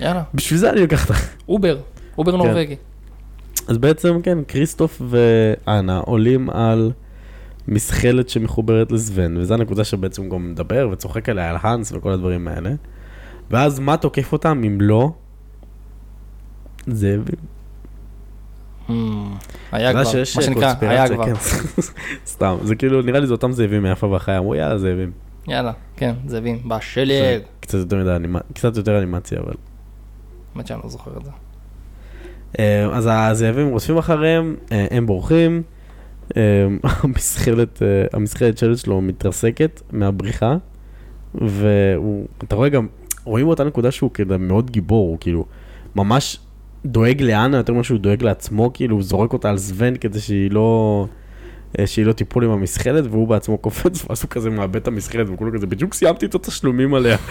יאללה, בשביל זה אני לוקח אותך. אובר, כן. אובר נורבגי. אז בעצם, כן, כריסטוף ואנה עולים על מזחלת שמחוברת לסוון, וזו הנקודה שבעצם גם מדבר וצוחק עליה על האנס וכל הדברים האלה. ואז מה תוקף אותם אם לא? זאבים. אהמ, היה כבר, מה שנקרא, היה כבר. סתם, זה כאילו, נראה לי זה אותם זאבים מיפה והחיה, אמרו יאללה זאבים. יאללה, כן, זאבים, בשלג. קצת יותר אנימציה אבל. האמת שאני לא זוכר את זה. אה, אז הזאבים רודפים אחריהם, אה, הם בורחים, המסחלת, המסחלת שלט שלו מתרסקת מהבריחה, ואתה רואה גם, רואים באותה נקודה שהוא כאילו מאוד גיבור, הוא כאילו ממש דואג לאנה יותר ממה שהוא דואג לעצמו, כאילו הוא זורק אותה על סוון כדי שהיא לא... אה, שהיא לא תיפול עם המזחלת, והוא בעצמו קופץ, ואז הוא כזה מאבד את המזחלת, וכולו כזה, בדיוק סיימתי את התשלומים עליה.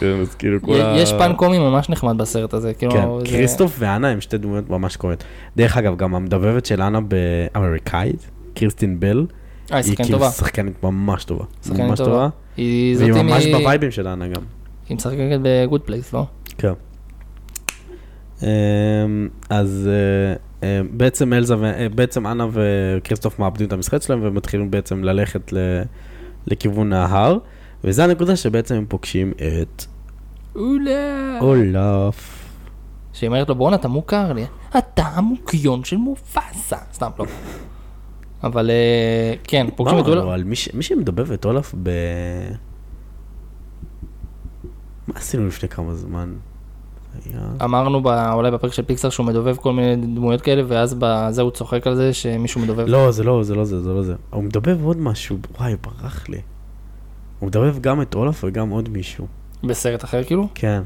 כן, אז כאילו כל ה... יש פן קומי ממש נחמד בסרט הזה, כאילו, כן, כריסטוף ואנה הם שתי דמויות ממש קומיות. דרך אגב, גם המדבבת של אנה באמריקאית, קריסטין בל, אה, היא כאילו טובה. שחקנית ממש טובה. שחקנית ממש טובה. טובה. היא והיא ממש בווייבים של אנה גם. היא משחקת ב Good Place, לא? כן. אמ, אז אה, אה, בעצם אלזה, בעצם אנה וכריסטוף מאבדים את המשחק שלהם ומתחילים בעצם ללכת לכיוון ההר, וזה הנקודה שבעצם הם פוגשים את אולה. אולף. שהיא אומרת לו, בואנה, אתה מוכר לי. אתה המוקיון של מופסה. סתם, לא. אבל אה, כן, פוגשים את מה, אולה. אבל מי ש- מי שמדבב את אולף ב... מה עשינו לפני כמה זמן? אמרנו ב- אולי בפרק של פיקסר שהוא מדובב כל מיני דמויות כאלה, ואז בזה הוא צוחק על זה שמישהו מדובב. לא, זה לא, זה לא זה, זה לא זה. הוא מדבב עוד משהו, וואי, ברח לי. הוא מדבב גם את אולף וגם עוד מישהו. בסרט אחר כאילו? כן.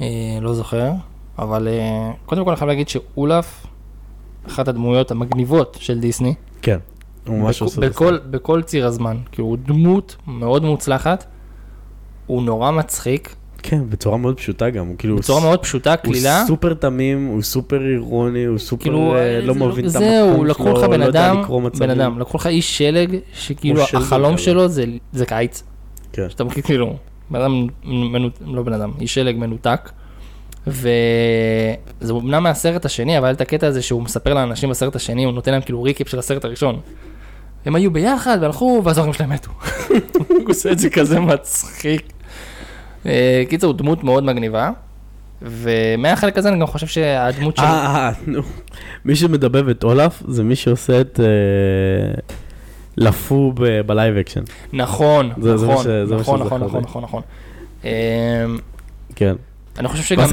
אה, לא זוכר. אבל אה, קודם כל אני חייב להגיד שאולף, אחת הדמויות המגניבות של דיסני. כן. הוא ממש עושה את בכל, בכל ציר הזמן. כאילו הוא דמות מאוד מוצלחת. הוא נורא מצחיק. כן, בצורה מאוד פשוטה גם, הוא כאילו... בצורה מאוד פשוטה, קלילה. הוא סופר תמים, הוא סופר אירוני, הוא סופר כאילו, אה, לא זה מבין את המקום זהו, שלו, לקחו לך בן לא יודע אדם, לקרוא מצבים. בן אדם, לקחו לך איש שלג, שכאילו החלום. שלו זה- זה קיץ. כן. שאתה מכיר כאילו, בן אדם, מנותק, לא בן אדם, איש שלג מנותק. וזה אומנם מהסרט השני, אבל היה את הקטע הזה שהוא מספר לאנשים בסרט השני, הוא נותן להם כאילו ריקאפ של הסרט הראשון. הם היו ביחד והלכו, ואז ההורים שלהם מתו. הוא עושה את זה כזה מצחיק. אה, קיצר, הוא דמות מאוד מגניבה. ומהחלק הזה אני גם חושב שהדמות של... אה, אה, נו. מי שמדבב את אולף זה מי שעושה את אה, לפו ב live action. נכון, נכון, נכון, שזכרתי. נכון, נכון, נכון, נכון. אמ, כן. אני חושב שגם... ואז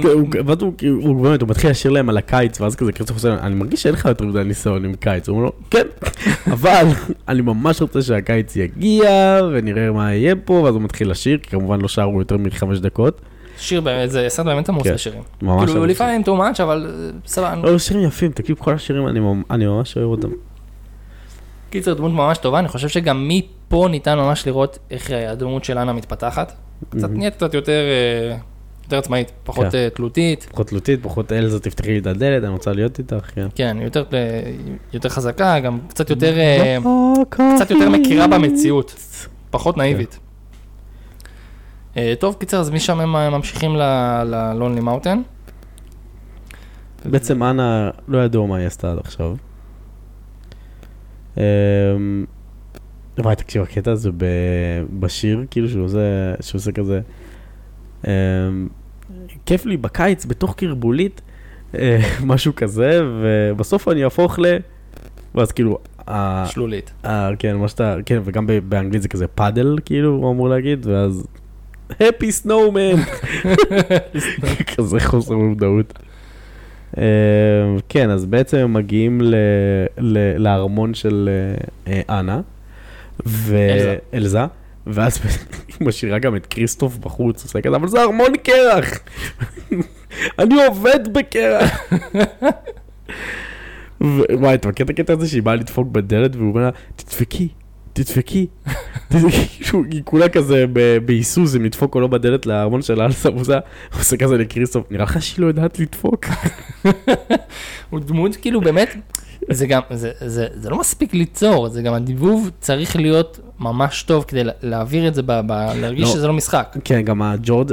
הוא- באמת, הוא מתחיל לשיר להם על הקיץ, ואז כזה כריסטוף עושה אני מרגיש שאין לך יותר מדי ניסיון עם קיץ. הוא אומר לו, כן, אבל אני ממש רוצה שהקיץ יגיע, ונראה מה יהיה פה, ואז הוא מתחיל לשיר, כי כמובן לא שרו יותר מחמש דקות. שיר באמת, זה סרט באמת עמוס כן, לשירים. ממש כאילו. לפעמים too much, אבל אה, סבבה. לא, שירים יפים, תקשיב, כל השירים, אני ממ- אני ממש אוהב אותם. קיצר, דמות ממש טובה, אני חושב שגם מפה ניתן ממש לראות איך אה, הדמות של אנה מתפתחת. קצת מהמם. נהיית קצת יותר, אה, יותר עצמאית, פחות כן. אה, תלותית. פחות תלותית, פחות אלזה, תפתחי לי את הדלת, אני רוצה להיות איתך, כן. כן, יותר, אה, יותר חזקה, גם קצת יותר, אה, קצת יותר מכירה במציאות, פחות נאיבית. אה, טוב, קיצר, אז משם הם ממשיכים ללונלי מאוטן. בעצם אנה לא ידוע מה היא עשתה עד עכשיו. וואי, תקשיב, הקטע הזה בשיר, כאילו שהוא עושה, שהוא עושה כזה, כיף לי בקיץ בתוך קרבולית, אה, משהו כזה, ובסוף אני אהפוך ל... ואז כאילו, שלולית. כן, מה שאתה, כן, וגם באנגלית זה כזה פאדל, כאילו, הוא אמור להגיד, ואז... Happy Snowman! כזה חוסר מודעות. אה, כן, אז בעצם הם מגיעים לארמון של אה, אנה, אלזה. ואלזה, ואז היא משאירה גם את כריסטוף בחוץ, עושה כזה, אבל זה ארמון קרח! אני עובד בקרח! וואי, אתה מכיר את הקטע הזה שהיא באה לדפוק בדלת והוא אומר לה, תדפקי, תדפקי. תדפקי." שהוא- היא כולה כזה בהיסוס אם לדפוק או לא בדלת לארמון של אלסה, הוא עושה כזה לקריסטוף, נראה לך שהיא לא יודעת לדפוק? הוא דמות כאילו באמת, זה גם, זה, זה, זה לא מספיק ליצור, זה גם הדיבוב צריך להיות ממש טוב כדי לה- להעביר את זה, ב, ב, להרגיש לא. שזה לא משחק. כן, גם הג'ורד,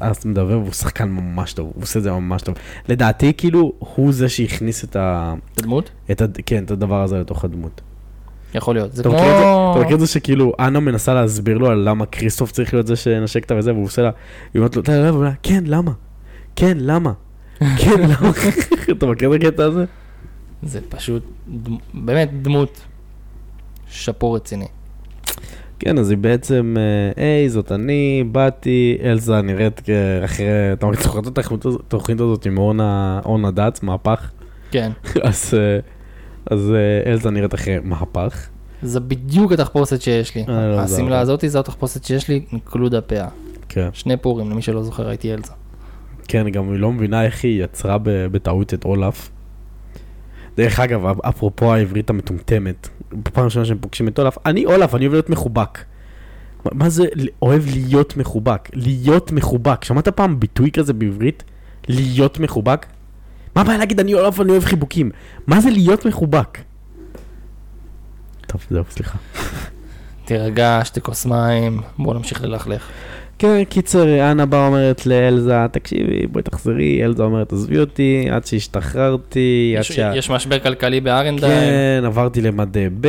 המדבר, הוא שחקן ממש טוב, הוא עושה את זה ממש טוב. לדעתי, כאילו, הוא זה שהכניס את ה... את הדמות? את ה... כן, את הדבר הזה לתוך הדמות. יכול להיות. זה כמו... את? אתה מכיר את זה שכאילו אנה מנסה להסביר לו על למה כריסטוף צריך להיות זה שנשק אותה וזה, והוא עושה לה, היא אומרת לו, "אתה יודע, והוא אומר, כן, למה? כן, למה? כן, למה? אתה מכיר את הקטע הזה? זה פשוט, באמת דמות שאפו רציני. כן, אז היא בעצם, אה, היי, זאת אני, באתי, אלזה נראית אחרי, אתה מכיר, זוכר את התוכנית הזאת- עם אורנה אורנה דץ, מהפך? כן, אז אה, אז אה, אלזה נראית אחרי מהפך. זה בדיוק התחפושת שיש לי. לא, השמלה אבל. הזאתי זו התחפושת שיש לי, אינקלוד הפאה. כן. שני פורים, למי שלא זוכר, הייתי אלזה. כן, גם היא לא מבינה איך היא יצרה בטעות את אולף. דרך אגב, אפ- אפרופו העברית המטומטמת, בפעם ראשונה שהם פוגשים את אולף, אני אולף, אני אוהב להיות מחובק. מה- זה אוהב להיות מחובק? להיות מחובק. שמעת פעם ביטוי כזה בעברית? להיות מחובק? מה הבעיה להגיד אני אולף ואני אוהב חיבוקים? מה זה להיות מחובק? טוב, זהו, סליחה. תירגע, שתי כוס מים, בוא נמשיך ללכלך. כן, קיצר, אנה באה אומרת לאלזה, תקשיבי, בואי תחזרי, אלזה אומרת, עזבי אותי, עד שהשתחררתי, עד שה... יש משבר כלכלי בארנדיים. כן, עברתי למדי ב',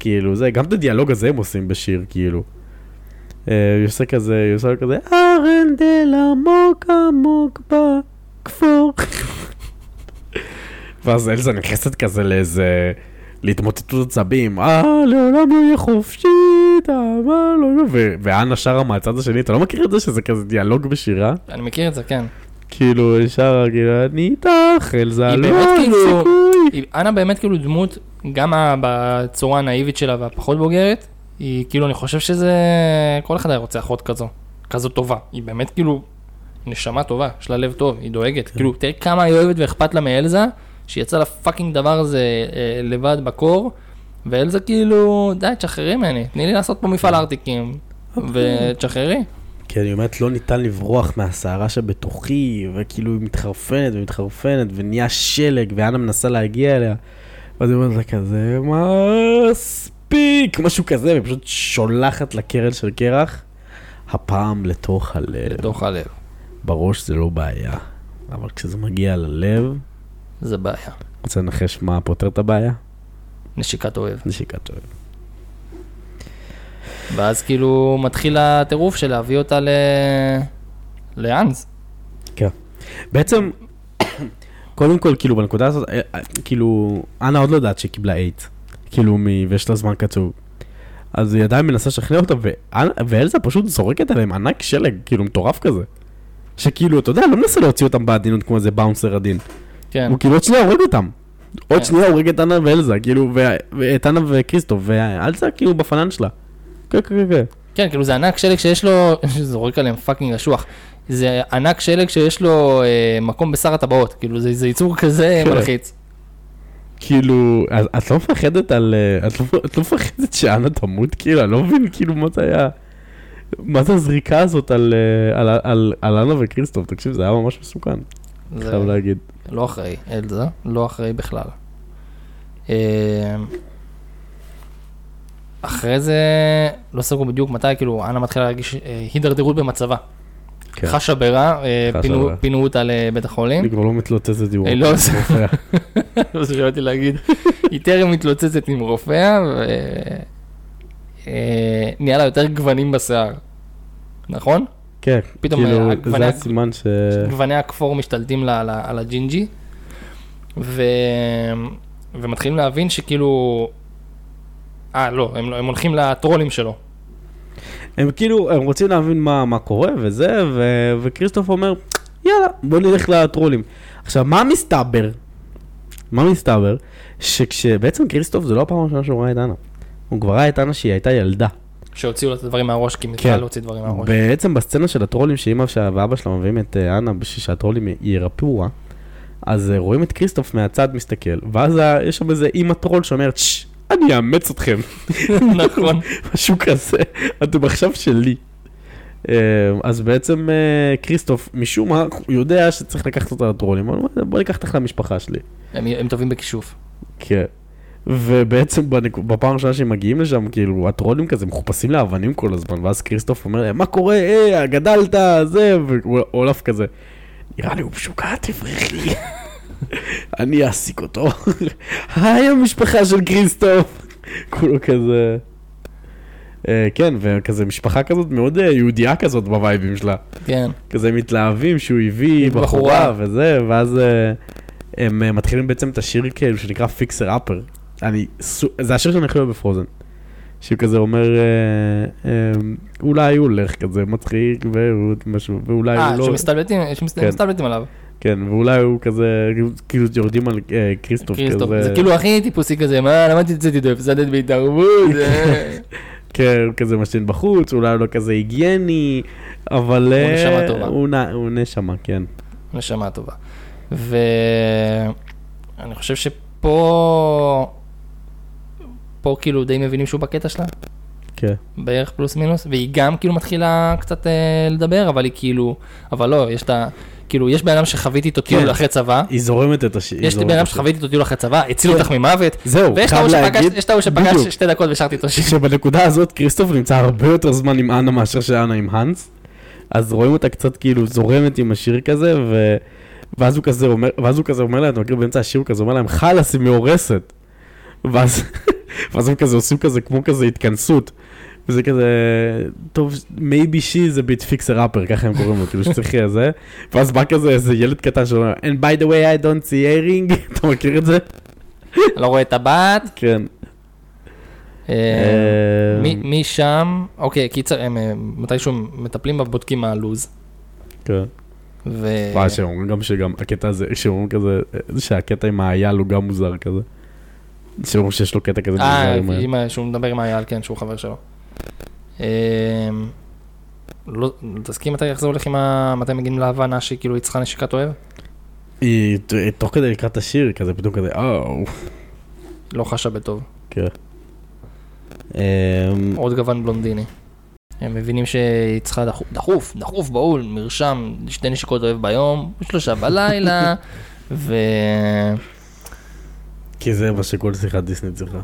כאילו, זה, גם את הדיאלוג הזה הם עושים בשיר, כאילו. אה, היא עושה כזה, היא עושה כזה, ארנדל עמוק עמוק בכפור. ואז אלזה נכנסת כזה לאיזה, להתמוטטות עצבים, אה, לעולם לא יהיה חופשית, אה, מה, לא, לא, ואנה שרה מהצד השני, אתה לא מכיר את זה שזה כזה דיאלוג בשירה? אני מכיר את זה, כן. כאילו, היא שרה, כאילו, אני איתך, אלזה, לא, כאילו- סיכוי. אנה באמת כאילו דמות, גם בצורה הנאיבית שלה והפחות בוגרת, היא כאילו, אני חושב שזה, כל אחד היה רוצה אחות כזו, כזו טובה. היא באמת כאילו נשמה טובה, יש לה לב טוב, היא דואגת. כאילו, תראה כמה היא אוהבת ואכפת לה מאלזה, שהיא יצאה לפאקינג דבר הזה אה, לבד בקור, ואלזה כאילו, די, תשחררי ממני, תני לי לעשות פה מפעל ארטיקים, ותשחררי. כי אני אומרת, לא ניתן לברוח מהסערה שבתוכי, וכאילו היא מתחרפנת ומתחרפנת, ונהיה שלג, ואנה מנסה להגיע אליה. ואז היא אומרת לה כזה, מספיק, משהו כזה, ופשוט שולחת לקרן של קרח, הפעם לתוך הלב. לתוך הלב. בראש זה לא בעיה, אבל כשזה מגיע ללב, זה בעיה. רוצה לנחש מה פותר את הבעיה? נשיקת אוהב. נשיקת אוהב. ואז כאילו מתחיל הטירוף של להביא אותה ל... לאנס. כן. בעצם, קודם כל, כאילו, בנקודה הזאת, אה, אה, כאילו, אנה עוד לא יודעת שהיא קיבלה אייט. כאילו, מ... ויש לה זמן קצוב. אז היא עדיין מנסה לשכנע אותה, ואנה- ואלזה פשוט זורקת עליהם ענק שלג, כאילו, מטורף כזה. שכאילו, אתה יודע, לא מנסה להוציא אותם בעדינות כמו איזה באונסר עדין. כן. הוא כאילו עוד שנייה הורג אותם. עוד כן. שנייה הורג את אנה ואלזה, כאילו, ואת אנה וכריסטוף, ואלזה כאילו בפנאן שלה. כן, כן, כן, כן. כן, כאילו זה ענק שלג שיש לו, זורק עליהם fucking אשוח. זה ענק שלג שיש לו אה, מקום בשר הטבעות, כאילו זה, זה יצור כזה כן. מלחיץ. כאילו, את- לא מפחדת על... אה, את לא- את לא מפחדת שאנה תמות? כאילו, אני לא מבין, כאילו, מה זה היה... מה זה הזריקה הזאת על, אה, על, על, על אנה וכריסטוף? תקשיב, זה היה ממש מסוכן, חייב להגיד. לא אחראי, אלזה, לא אחראי בכלל. אה, אחרי זה, לא סגרו בדיוק מתי, כאילו, אנה מתחילה להרגיש אה, הידרדרות במצבה. כן. חשה ברע, אה, פינו- אותה לבית החולים. אני כבר לא מתלוצצת עם לא, רופא. זה- לא זה שבאתי להגיד, היא טרם מתלוצצת עם רופא, ונהיה לה יותר גוונים בשיער, נכון? כן, פתאום, כאילו, אה, זה הגווני- הסימן ש... גווני הכפור משתלטים על, ה- על הג'ינג'י, ו... ומתחילים להבין שכאילו, אה לא, הם, לא- הם הולכים לטרולים שלו. הם כאילו, הם רוצים להבין מה, מה קורה וזה, ו... וכריסטוף אומר, יאללה, בוא נלך לטרולים. עכשיו, מה מסתבר? מה מסתבר? שכשבעצם כריסטוף זה לא הפעם הראשונה שהוא ראה את אנה. הוא כבר ראה את אנה שהיא הייתה ילדה. שהוציאו לה את הדברים מהראש, כי כן. מצווה להוציא דברים מהראש. בעצם בסצנה של הטרולים שאימא ואבא שלה מביאים את אה, אנה בשביל שהטרולים י- ירפאוה, אז אה, רואים את כריסטוף מהצד מסתכל, ואז יש שם איזה אימא טרול שאומרת, ששש, אני אאמץ אתכם. נכון. משהו כזה, אתם עכשיו שלי. אה, אז בעצם אה, כריסטוף, משום מה, הוא יודע שצריך לקחת אותה לטרולים, בוא ניקח אותך למשפחה שלי. הם, הם טובים בכישוף. כן. ובעצם בנק... בפעם הראשונה שהם מגיעים לשם, כאילו, הטרולים כזה מחופשים לאבנים כל הזמן, ואז כריסטוף אומר להם, מה קורה, אה, גדלת, זה, ואולף כזה, נראה לי הוא משוגע, תברחי. אני אעסיק אותו. היי המשפחה של כריסטוף. כולו כזה... אה, כן, וכזה משפחה כזאת מאוד אה, יהודייה כזאת בווייבים שלה. כן. כזה מתלהבים שהוא הביא בחורה. וזה, ואז אה, הם מתחילים בעצם את השיר כאילו שנקרא פיקסר אפר. אני, זה השיר שאני הכי אוהב בפרוזן. שהוא כזה אומר, אה, אה, אולי הוא הולך כזה מצחיק, והוא משהו, ואולי אה, הוא לא, שמסתלבטים כן. שמסתלבטים עליו. כן, ואולי הוא כזה, כאילו יורדים על אה, כריסטוף כריסטוף. כזה, זה כאילו הכי טיפוסי כזה, מה, למדתי את זה איתו, הפסדת בהתערבות. אה. כן, הוא כזה משתין בחוץ, אולי הוא לא כזה היגייני, אבל אה, נשמה טובה. הוא נ- הוא נשמה, כן. נשמה טובה. ואני חושב שפה, פה כאילו די מבינים שהוא בקטע שלה, כן. בערך פלוס מינוס, והיא גם כאילו מתחילה קצת אה, לדבר, אבל היא כאילו, אבל לא, יש את ה... כאילו, יש בן אדם שחוויתי איתו טיול כן. אחרי צבא, היא זורמת את השיר. יש בן אדם שחוויתי איתו טיול אחרי צבא, הציל כן. אותך ממוות, זהו, ויש חייב להגיד, יש את ההוא שפגש. שתי דקות ושרתי איתו שיר. שבנקודה הזאת כריסטוף נמצא הרבה יותר זמן עם אנה מאשר שאנה עם האנס, אז רואים אותה קצת כאילו זורמת עם השיר כזה, ו... ואז הוא כזה אומר, ואז הוא כזה אומר להם, אתה מכיר באמצע השיר, הוא כזה אומר להם, חלאס, היא מאורסת. ואז, ואז הם כזה עושים כזה כמו כזה התכנסות. וזה כזה, טוב, maybe she is a bit fixer upper, ככה הם קוראים לו, כאילו שצריך זה, ואז בא כזה איזה ילד קטן שאומר, and by the way I don't see a ring, אתה מכיר את זה? לא רואה את הבת. כן. אה, אה, מי- משם, אוקיי, קיצר, הם אה, מתישהו מטפלים בה, בודקים מה הלו"ז. כן. ו... וואי, שהם אומרים גם שגם הקטע הזה, שהם אומרים כזה, שהקטע עם האייל הוא גם מוזר כזה. אומרים שיש לו קטע כזה אה, שהוא מדבר עם אייל, כן, שהוא חבר שלו. אה, לא, תסכים מתי איך זה הולך עם ה... מתי מגיעים להבנה שכאילו היא צריכה נשיקת אוהב? היא תוך כדי לקראת השיר, כזה פתאום כזה, או, לא חשה בטוב. כן. אמ, עוד גוון בלונדיני. הם מבינים שהיא צריכה דחוף, דחוף, דחוף בהול, מרשם, שתי נשיקות אוהב ביום, שלושה בלילה, ונכון, כי זה מה שכל שיחת דיסני צריכה.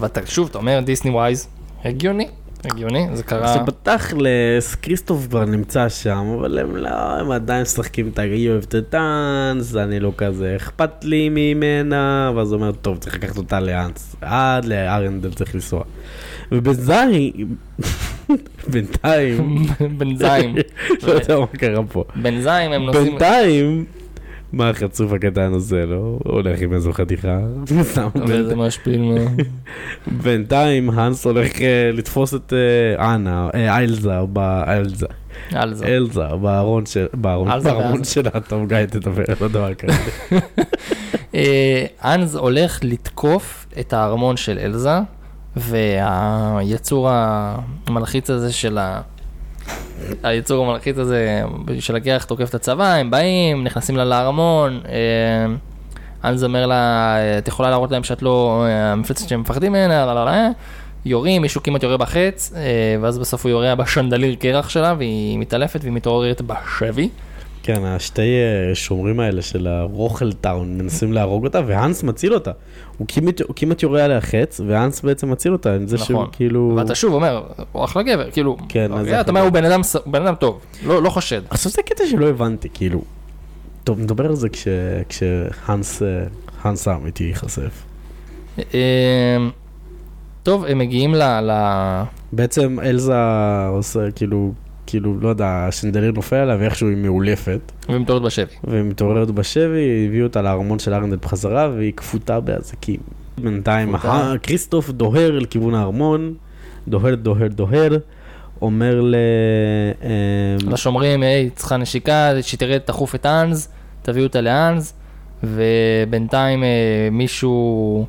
ואתה שוב, אתה אומר דיסני ווייז, הגיוני, הגיוני, זה קרה, שבתכלס כריסטוף כבר נמצא שם, אבל הם לא, הם עדיין משחקים את ה"אי אוהב את הטאנס", אני לא כזה אכפת לי ממנה, ואז הוא אומר, טוב, צריך לקחת אותה לאנס, עד לארנדל צריך לנסוע. ובינתיים, בינתיים, בינתיים, לא יודע מה קרה פה. בינתיים הם נוסעים, בינתיים, מה החצוף הקטן הזה, לא? הוא הולך עם איזו חתיכה. סתם, וזה משפיל מאוד. בינתיים האנס הולך אה, לתפוס את אה, אנה, אה, איילזה, ב- איילזה. על זה. אלזה, בארון של... בארון אלזה בארון. שלה, טוב גיא תדבר, לא דבר כזה. אה, אנז הולך לתקוף את הארמון של אלזה, והיצור המלחיץ הזה של ה... היצור המלחיץ הזה של הקרח תוקף את הצבא, הם באים, נכנסים לה לארמון, אה, אנז אומר לה, את יכולה להראות להם שאת לא אה, המפלצת שהם מפחדים ממנה, לא, לא, לא, יורים, מישהו כמעט יורה בחץ, אה, ואז בסוף הוא יורה בשנדליר קרח שלה, והיא מתעלפת והיא מתעוררת בשבי. כן, השתי אה, שומרים האלה של הרוחל טאון מנסים להרוג אותה, והאנס מציל אותה. הוא כמעט, הוא כמעט יורה עליה חץ, והאנס בעצם מציל אותה, עם זה שהוא נכון. כאילו... ואתה שוב אומר, הוא אחלה גבר, כאילו, כן, אוקיי, אתה אומר, הוא בן אדם, בן אדם טוב, לא לא חושד. עכשיו זה קטע שלא הבנתי, כאילו... טוב, נדבר על זה כש- כשהאנס אה, האנס האמיתי ייחשף. אמ, טוב, הם מגיעים ל... ל- בעצם אלזה עושה כאילו, כאילו, לא יודע, השנדליר נופל עליה ואיכשהו היא מאולפת, ומתעוררת בשבי. והיא מתעוררת בשבי, הביאו אותה לארמון של ארנדל בחזרה, והיא כפותה באזיקים. בינתיים. הה- כריסטוף דוהר לכיוון הארמון, דוהר, דוהר, דוהר, אומר ל... אמ, לשומרים, היי, צריכה נשיקה, שתרד, תחוף את האנז, תביאו אותה לאנז, ובינתיים אה, מישהו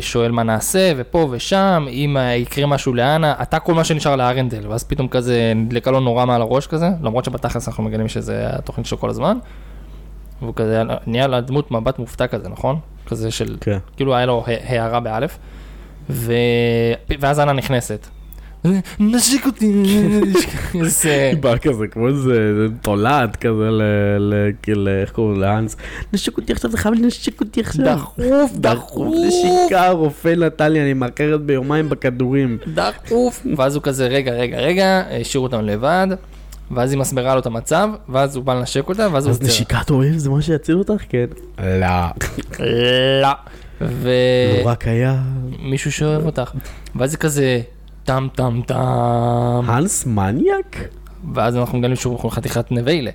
שואל מה נעשה, ופה ושם, אם אה, יקרה משהו לאנה, אתה כל מה שנשאר לארנדל, ואז פתאום כזה נדלקה לו נורה מעל הראש כזה, למרות שבתכלס אנחנו מגלים שזה התוכנית שלו כל הזמן, והוא כזה נהיה לה דמות מבט מופתע כזה, נכון? כזה של, כן. כאילו היה לו הערה באלף, ו... ואז אנה נכנסת. נשיק אותי, איזה... היא באה כזה כמו איזה תולעת כזה. כאילו, איך קוראים לאנס? נשק אותי עכשיו, זה חייב לנשק אותי עכשיו. דחוף, דחוף נשיקה, רופא נתן לי, אני מאחרת ביומיים בכדורים. דחוף. ואז הוא כזה, רגע, רגע, רגע, השאירו אותם לבד, ואז היא מסבירה לו את המצב, ואז הוא בא לנשק אותה, ואז הוא אז נשיקת אוהב זה מה שיציל אותך? כן. לא. לא. לא רק היה... ומישהו שאוהב אותך. ואז זה כזה, טם טם טם. האנס מניאק? ואז אנחנו מגלים שהוא חתיכת נביילה.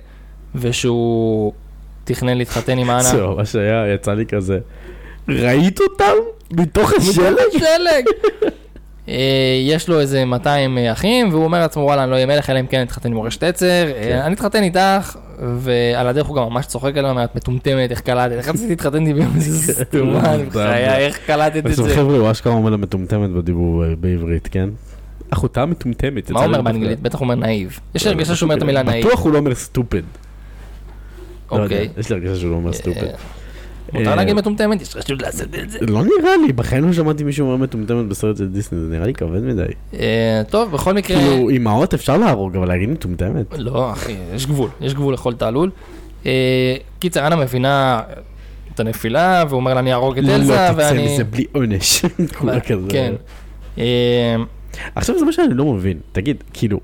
ושהוא תכנן להתחתן עם האנה. זה ממש היה, יצא לי כזה. ראית אותם? מתוך השלג? שלג. אה, יש לו איזה 200 אחים, והוא אומר לעצמו, וואלה, אני לא אהיה מלך, אלא אם כן אתחתן עם מורשת עצר, כן. אה, אני אתחתן איתך, ועל הדרך הוא גם ממש צוחק עליו, אומר, את מטומטמת, איך קלטת, איך רציתי להתחתן ביום איזה סתומן, בחיי, איך קלטת את זה. חבר'ה, הוא אשכרה אומר לה מטומטמת בדיבור אה, בעברית, כן? אחותה מטומטמת. מה אומר באנגלית? בטח הוא אומר נאיב. יש לי הרגשה שהוא אומר את המילה נאיב. בטוח הוא לא אומר סטופד. לא אוקיי. יש לי הרגשה שהוא לא אומר סטופד. מותר אה, להגיד מטומטמת? יש רשות לעשות את זה. לא נראה לי, בחיים לא שמעתי מישהו אומר מטומטמת בסרט של דיסני, זה נראה לי כבד מדי. אה, טוב, בכל מקרה... כאילו, אימהות אפשר להרוג, אבל להגיד מטומטמת? לא, אחי, יש גבול, יש גבול לכל תעלול. אה, קיצר, אנה מבינה את הנפילה, והוא אומר לה, אני אהרוג את לא אלזה, תצא ואני... מזה בלי עונש. כן. עכשיו זה מה שאני לא מבין, תגיד, כאילו,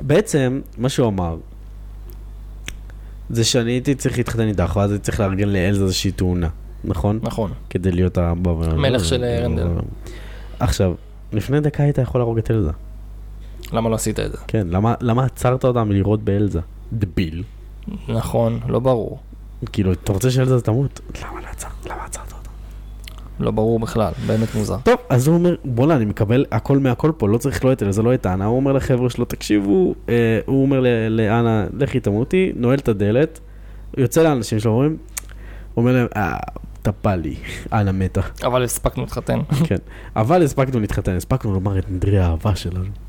בעצם מה שהוא אמר, זה שאני הייתי צריך להתחתן איתך, ואז הייתי צריך לארגן לאלזה איזושהי תאונה, נכון? נכון. כדי להיות ה... המלך של ארנדל. עכשיו, לפני דקה היית יכול להרוג את אלזה. למה לא עשית את זה? כן, למה, למה עצרת אותה מלירות באלזה? דביל. נכון, לא ברור. כאילו, אתה רוצה שאלזה תמות? למה לא עצרת? למה עצרת? לא ברור בכלל, באמת מוזר. טוב, אז הוא אומר, בוא'נה, אני מקבל הכל מהכל פה, לא צריך לא את אלזה, לא את אנה. הוא אומר לחבר'ה שלו, תקשיבו, אה, הוא אומר לאנה, לכי תמותי, נועל את הדלת, יוצא לאנשים שלו, אומרים, הוא אומר להם, אה, טפה לי, אנה מתה. אבל הספקנו להתחתן. כן. אבל הספקנו להתחתן, הספקנו לומר את נדרי האהבה שלנו.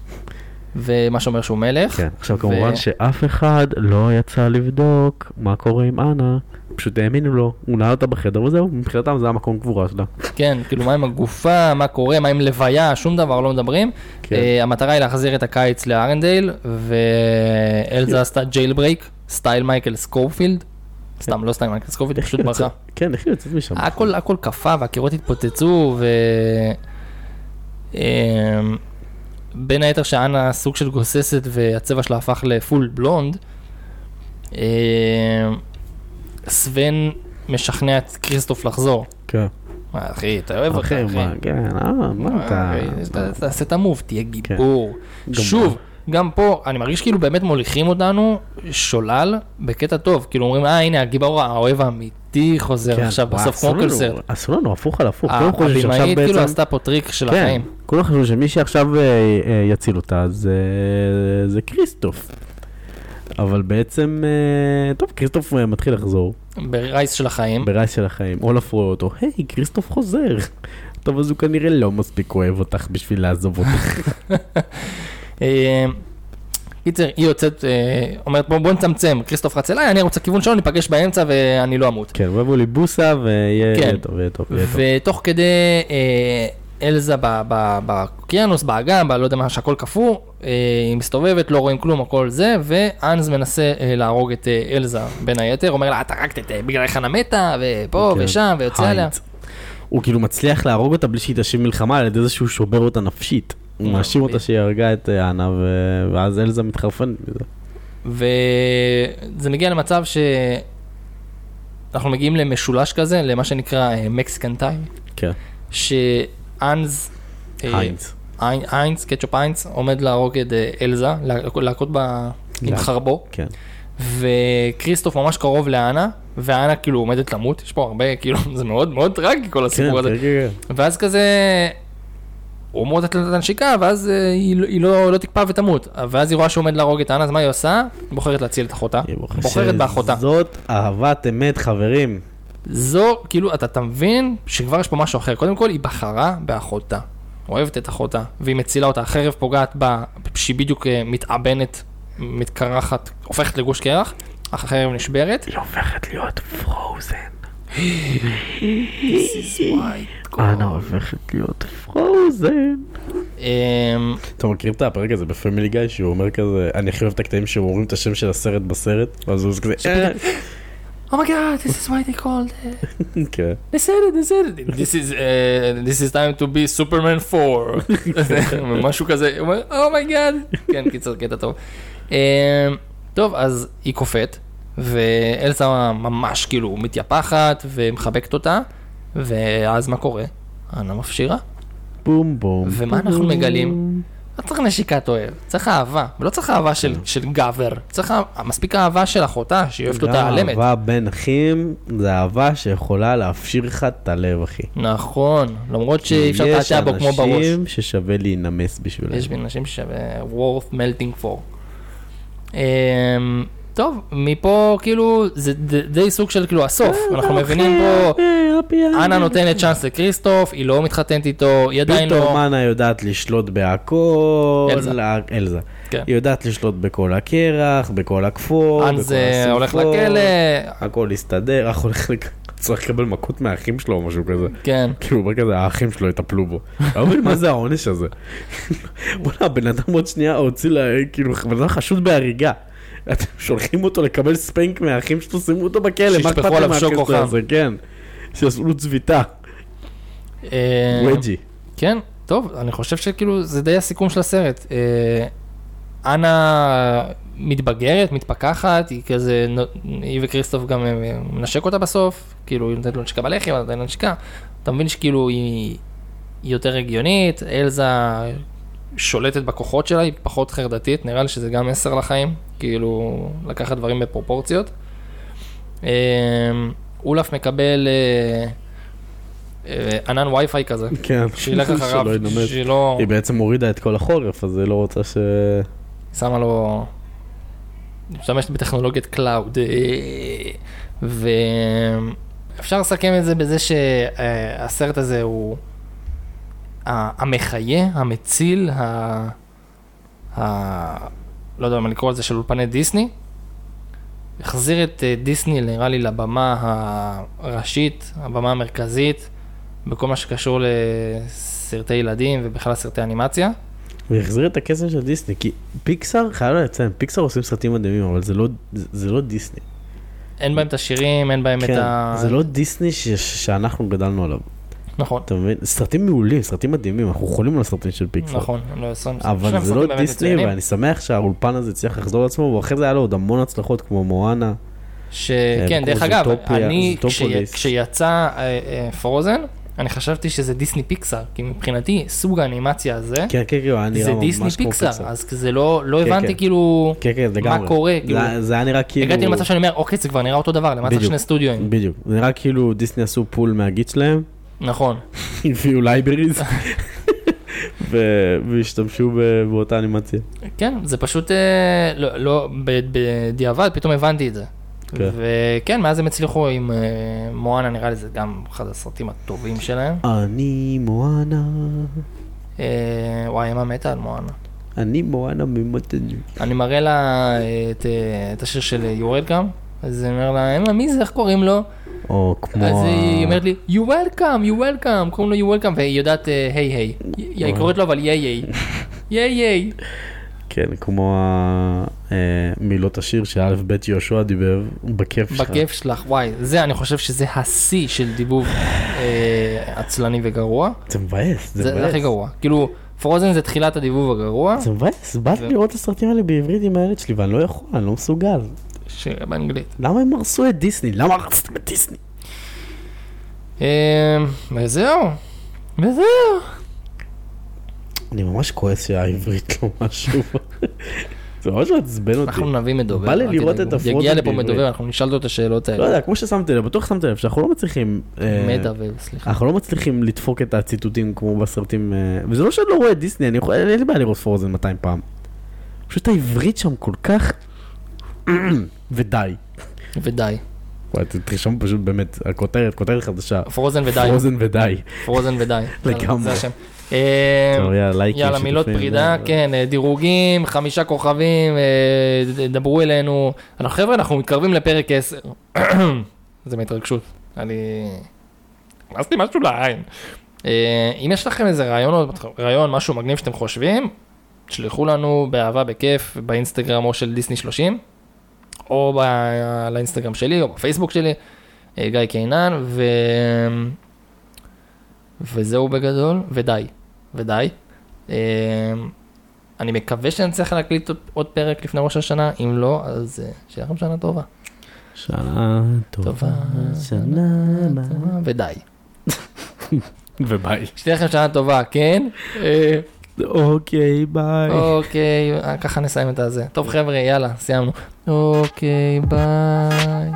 ומה שאומר שהוא מלך. כן, עכשיו ו- כמובן שאף אחד לא יצא לבדוק מה קורה עם אנה, פשוט האמינו לו, הוא נעל אותה בחדר וזהו, מבחינתם זה המקום קבורה שלה. כן, כאילו מה עם הגופה, מה קורה, מה עם לוויה, שום דבר לא מדברים. כן. אה, המטרה היא להחזיר את הקיץ לארנדל, ואלזה עשתה jail break, style מייקל סקופילד. סתם, לא style מייקל סקופילד, איך פשוט ברחה. כן, איך היא יוצאת משם? הכל, הכל קפא והקירות התפוצצו, ו... בין היתר שאנה סוג של גוססת והצבע שלה הפך ל full blonde, אמ, סוון משכנע את כריסטוף לחזור. כן. מה, אחי, אתה אוהב אותה, אחי. מה, כן, אה, מה אתה... אחי, ת- תעשה את ה move, תהיה כן. גיבור. שוב, גם פה, אני מרגיש כאילו באמת מוליכים אותנו שולל בקטע טוב. כאילו אומרים, אה, הנה הגיבור האוהב האמיתי אמיתי חוזר כן, עכשיו בסוף, כמו סרט. עשו לנו הפוך על הפוך. הבמאית כאילו עשתה פה טריק של כן, החיים. כולם חשבו שמי שעכשיו אה, אה, יציל אותה זה, זה כריסטוף. אבל בעצם, אה, טוב, כריסטוף אה, מתחיל לחזור ב race של החיים. ב race של החיים. אולף רואה אותו, היי, כריסטוף חוזר. טוב, אז הוא כנראה לא מספיק אוהב אותך בשביל לעזוב אותך. קיצר, היא יוצאת, אה, אומרת בוא בוא נצמצם, כריסטוף רץ אליי, אני רוצה כיוון שלו, ניפגש באמצע ואני לא אמות. כן, יביא לי בוסה ויהיה כן. טוב, יהיה טוב, יהיה טוב. ותוך כדי אה, אלזה באוקיינוס, באגם, ב- לא יודע מה, שהכל קפוא, אה, היא מסתובבת, לא רואים כלום, הכל זה, ואנז מנסה אה, להרוג את אה, אלזה בין היתר, אומר לה, את הרגת את אה, בגלל חנה מתה, ופה כן. ושם, ויוצא עליה. הוא כאילו מצליח להרוג אותה בלי שהיא תשיב מלחמה על ידי זה שהוא שובר אותה נפשית. הוא מאשים אותה. שהיא הרגה את אה, אנה ו- ואז אלזה מתחרפנת מזה. וזה מגיע למצב שאנחנו מגיעים למשולש כזה, למה שנקרא מקסיקן טיים, כן, שאנז, אה, היינץ. היינ- היינץ, קטשופ היינץ, עומד להרוג את אה, אלזה, לה- להכות בה עם חרבו, כן. וכריסטוף ממש קרוב לאנה, ואנה כאילו עומדת למות, יש פה הרבה, כאילו, זה מאוד מאוד טרגי כל כן, הסיפור הזה. כן, כן, כן. ואז כזה, הוא אמור לתת לה את הנשיקה, ואז אה, היא, לא- היא לא, לא תקפא ותמות. ואז היא רואה שהוא עומד להרוג את אנה, אז מה היא עושה? היא בוחרת להציל את אחותה. היא בוחרת באחותה. זאת אהבת אמת, חברים. זו, כאילו, אתה, אתה מבין שכבר יש פה משהו אחר. קודם כל, היא בחרה באחותה. אוהבת את אחותה, והיא מצילה אותה. החרב פוגעת בה, שהיא בדיוק אה, מתאבנת, מתקרחת, הופכת לגוש קרח, אך החרב נשברת. היא הופכת להיות פרוזן. This is why. אנה הופכת להיות פרוזן. אמ, אתם מכירים את הפרק הזה בפמילי גיא שהוא אומר כזה, אני הכי אוהב את הקטעים שהם אומרים את השם של הסרט בסרט, ואז הוא כזה, "אה." Oh my god, this is why they called it. כן. They said it, they said it. This is, uh, this is time to be Superman 4. משהו כזה, הוא אומר, oh my god. כן, קיצר, קטע טוב. Um, טוב, אז היא קופאת, ואלסה ממש כאילו מתייפחת ומחבקת אותה, ואז מה קורה? אנה מפשירה. בום בום. ומה אנחנו בום. מגלים? לא צריך נשיקת אוהב, צריך אהבה, ולא צריך אהבה של, של גבר, צריך מספיק אהבה של אחותה, שהיא אוהבת אותה על אמת. אהבה בין אחים, זה אהבה שיכולה להפשיר לך את הלב, אחי. נכון, למרות שאי אפשר לתעתע בו כמו בראש. יש אנשים ששווה להינמס בשבילם. יש אנשים ששווה worth melting for. טוב, מפה כאילו זה די סוג של כאילו הסוף, אנחנו מבינים פה, אנה נותנת צ'אנס לקריסטוף, היא לא מתחתנת איתו, היא עדיין פתאום לא, אנה יודעת לשלוט בהכל. אלזה. כן. היא יודעת לשלוט בכל הקרח, בכל הכפור, בכל אה, הולך. לכלא, הכל הסתדר, אח הולך לק... צריך לקבל מכות מהאחים שלו או משהו כזה. כן, כאילו, הוא אומר כזה, האחים שלו יטפלו בו. אני מבין מה זה העונש הזה. בוא'נה, הבן אדם עוד שנייה הוציא לה, כאילו, בן אדם חשוד בהריגה. אתם שולחים אותו לקבל ספנק מהאחים שלו, שימו אותו בכלא, מה אכפת להם מהכסף. הזה, כן. שיעשו לו צביטה, אה, ווג'י. כן, טוב, אני חושב שכאילו זה די הסיכום של הסרט. אה, אנה מתבגרת, מתפכחת, היא כזה, היא וקריסטוף גם אה, מנשק אותה בסוף, כאילו היא נותנת לו נשיקה בלחי, אבל נותנת לו נשיקה. אתה מבין שכאילו היא יותר הגיונית, אלזה שולטת בכוחות שלה, היא פחות חרדתית, נראה לי שזה גם מסר לחיים, כאילו לקחת דברים בפרופורציות. אה, אולף מקבל אה, אה, ענן וי-פיי כזה. כן, שילך אחריו, שלא היא בעצם הורידה את כל החורף, אז היא לא רוצה ש... שמה לו, משתמשת בטכנולוגיית cloud, ואפשר לסכם את זה בזה שהסרט הזה הוא המחיה, המציל, ה... ה... לא יודע מה לקרוא לזה, של אולפני דיסני. החזיר את אה, דיסני נראה לי לבמה הראשית, הבמה המרכזית, בכל מה שקשור לסרטי ילדים ובכלל סרטי אנימציה. והחזיר את הכסף של דיסני, כי פיקסאר, חייב לציין, פיקסאר עושים סרטים מדהימים, אבל זה לא, זה, זה לא דיסני. אין בהם את השירים, אין בהם את כן, ה... זה לא דיסני ש, שאנחנו גדלנו עליו. נכון, אתה מבין? סרטים מעולים, סרטים מדהימים, אנחנו חולים על הסרטים של פיקסאר. נכון, לא אבל זה לא דיסני, ואני שמח שהאולפן הזה הצליח לחזור לעצמו, ואחרי זה היה לו עוד המון הצלחות כמו מואנה. שכן, כמו דרך אגב, אני, זוטופוליס. כשי- כשיצא פרוזן, אני חשבתי שזה דיסני פיקסאר, כי מבחינתי סוג האנימציה הזה, כן, כן, כן, היה נראה זה ממש דיסני כמו פיקסאר, פיקסאר. אז זה לא, לא כן, הבנתי כן. כאילו, כן, כן, לגמרי. קורה, כאילו? זה- זה היה נראה כאילו... הגעתי למצב שאני אומר, אוקיי, זה כבר נראה אותו דבר, בדיוק. שני סטודיואים? בדיוק. זה נראה כאילו דיסני עשו pull מה Git שלהם, נכון. הביאו libraries, והשתמשו באותה אנימציה. כן, זה פשוט, אה, לא, לא, בדיעבד פתאום הבנתי את זה. כן. וכן, מאז הם הצליחו עם אה, מואנה, נראה לי זה גם אחד הסרטים הטובים שלהם. אני מואנה, אה, וואי, אימה מתה על מואנה. אני מואנה ממוטונוי. אני מראה לה את, את השיר של You're Welcome, אז אני אומר לה, אמא, מי זה, איך קוראים לו? או כמו... אז היא אומרת לי, you welcome, you welcome, קוראים לו you welcome, והיא יודעת אה, היי היי. היא קוראת לו אבל ייי ייי. ייי ייי. כן, כמו אה, מילות השיר שא' ב' יהושע דיבר, בכיף שלך. בכיף שלך, וואי, זה, אני חושב שזה השיא של דיבוב אה, עצלני וגרוע. זה מבאס, זה זה זה הכי מבאס. גרוע. כאילו, פרוזן זה תחילת הדיבוב הגרוע, זה מבאס, בא לי זה- לראות את הסרטים האלה בעברית עם הילד שלי ואני לא יכול, אני לא מסוגל. שבאנגלית. למה הם הרסו את דיסני? למה הרסתם את דיסני? אה, וזהו, וזהו. אני ממש כועס שהעברית לא משהו. זה ממש מעצבן אותי. אנחנו נביא מדובר. בא לי לראות. את הפרוזן יגיע לפה. מדובר, אנחנו נשאל אותו את השאלות לא האלה. יודע, כמו ששמתי לב, בטוח שמתי לב שאנחנו לא מצליחים... אה, מדבר, סליחה. אנחנו לא מצליחים לדפוק את הציטוטים כמו בסרטים, אה, וזה לא שאני לא רואה דיסני, אין לי בעיה לראות פרוזן 200 פעם. פשוט העברית שם כל כך... ודי. ודי. וואי, תרשום פשוט באמת, הכותרת, כותרת חדשה. פרוזן ודי. פרוזן ודי. פרוזן ודי. לגמרי. זה השם. טוב, יאללה, מילות פרידה, כן, אה, דירוגים, חמישה כוכבים, אה, דברו אלינו. חבר'ה, אנחנו מתקרבים לפרק 10. זה מהתרגשות. אני... הכנסתי משהו לעין. אה, אם יש לכם איזה רעיון, רעיון, משהו מגניב שאתם חושבים, תשלחו לנו באהבה, בכיף, באינסטגרם או של דיסני 30, או ב- לאינסטגרם שלי, או בפייסבוק שלי, אה, גיא קינן, ו... וזהו בגדול, ודי, ודי. אה, אני מקווה שנצליח להקליט עוד- פרק לפני ראש השנה, אם לא, אז אה, שיהיה לכם שנה טובה. שנה טובה, טובה, שנה... ודי. וביי. שתהיה לכם שנה טובה, כן? אוקיי, ביי. אוקיי, ככה נסיים את הזה. טוב חבר'ה, יאללה, סיימנו. אוקיי, ביי.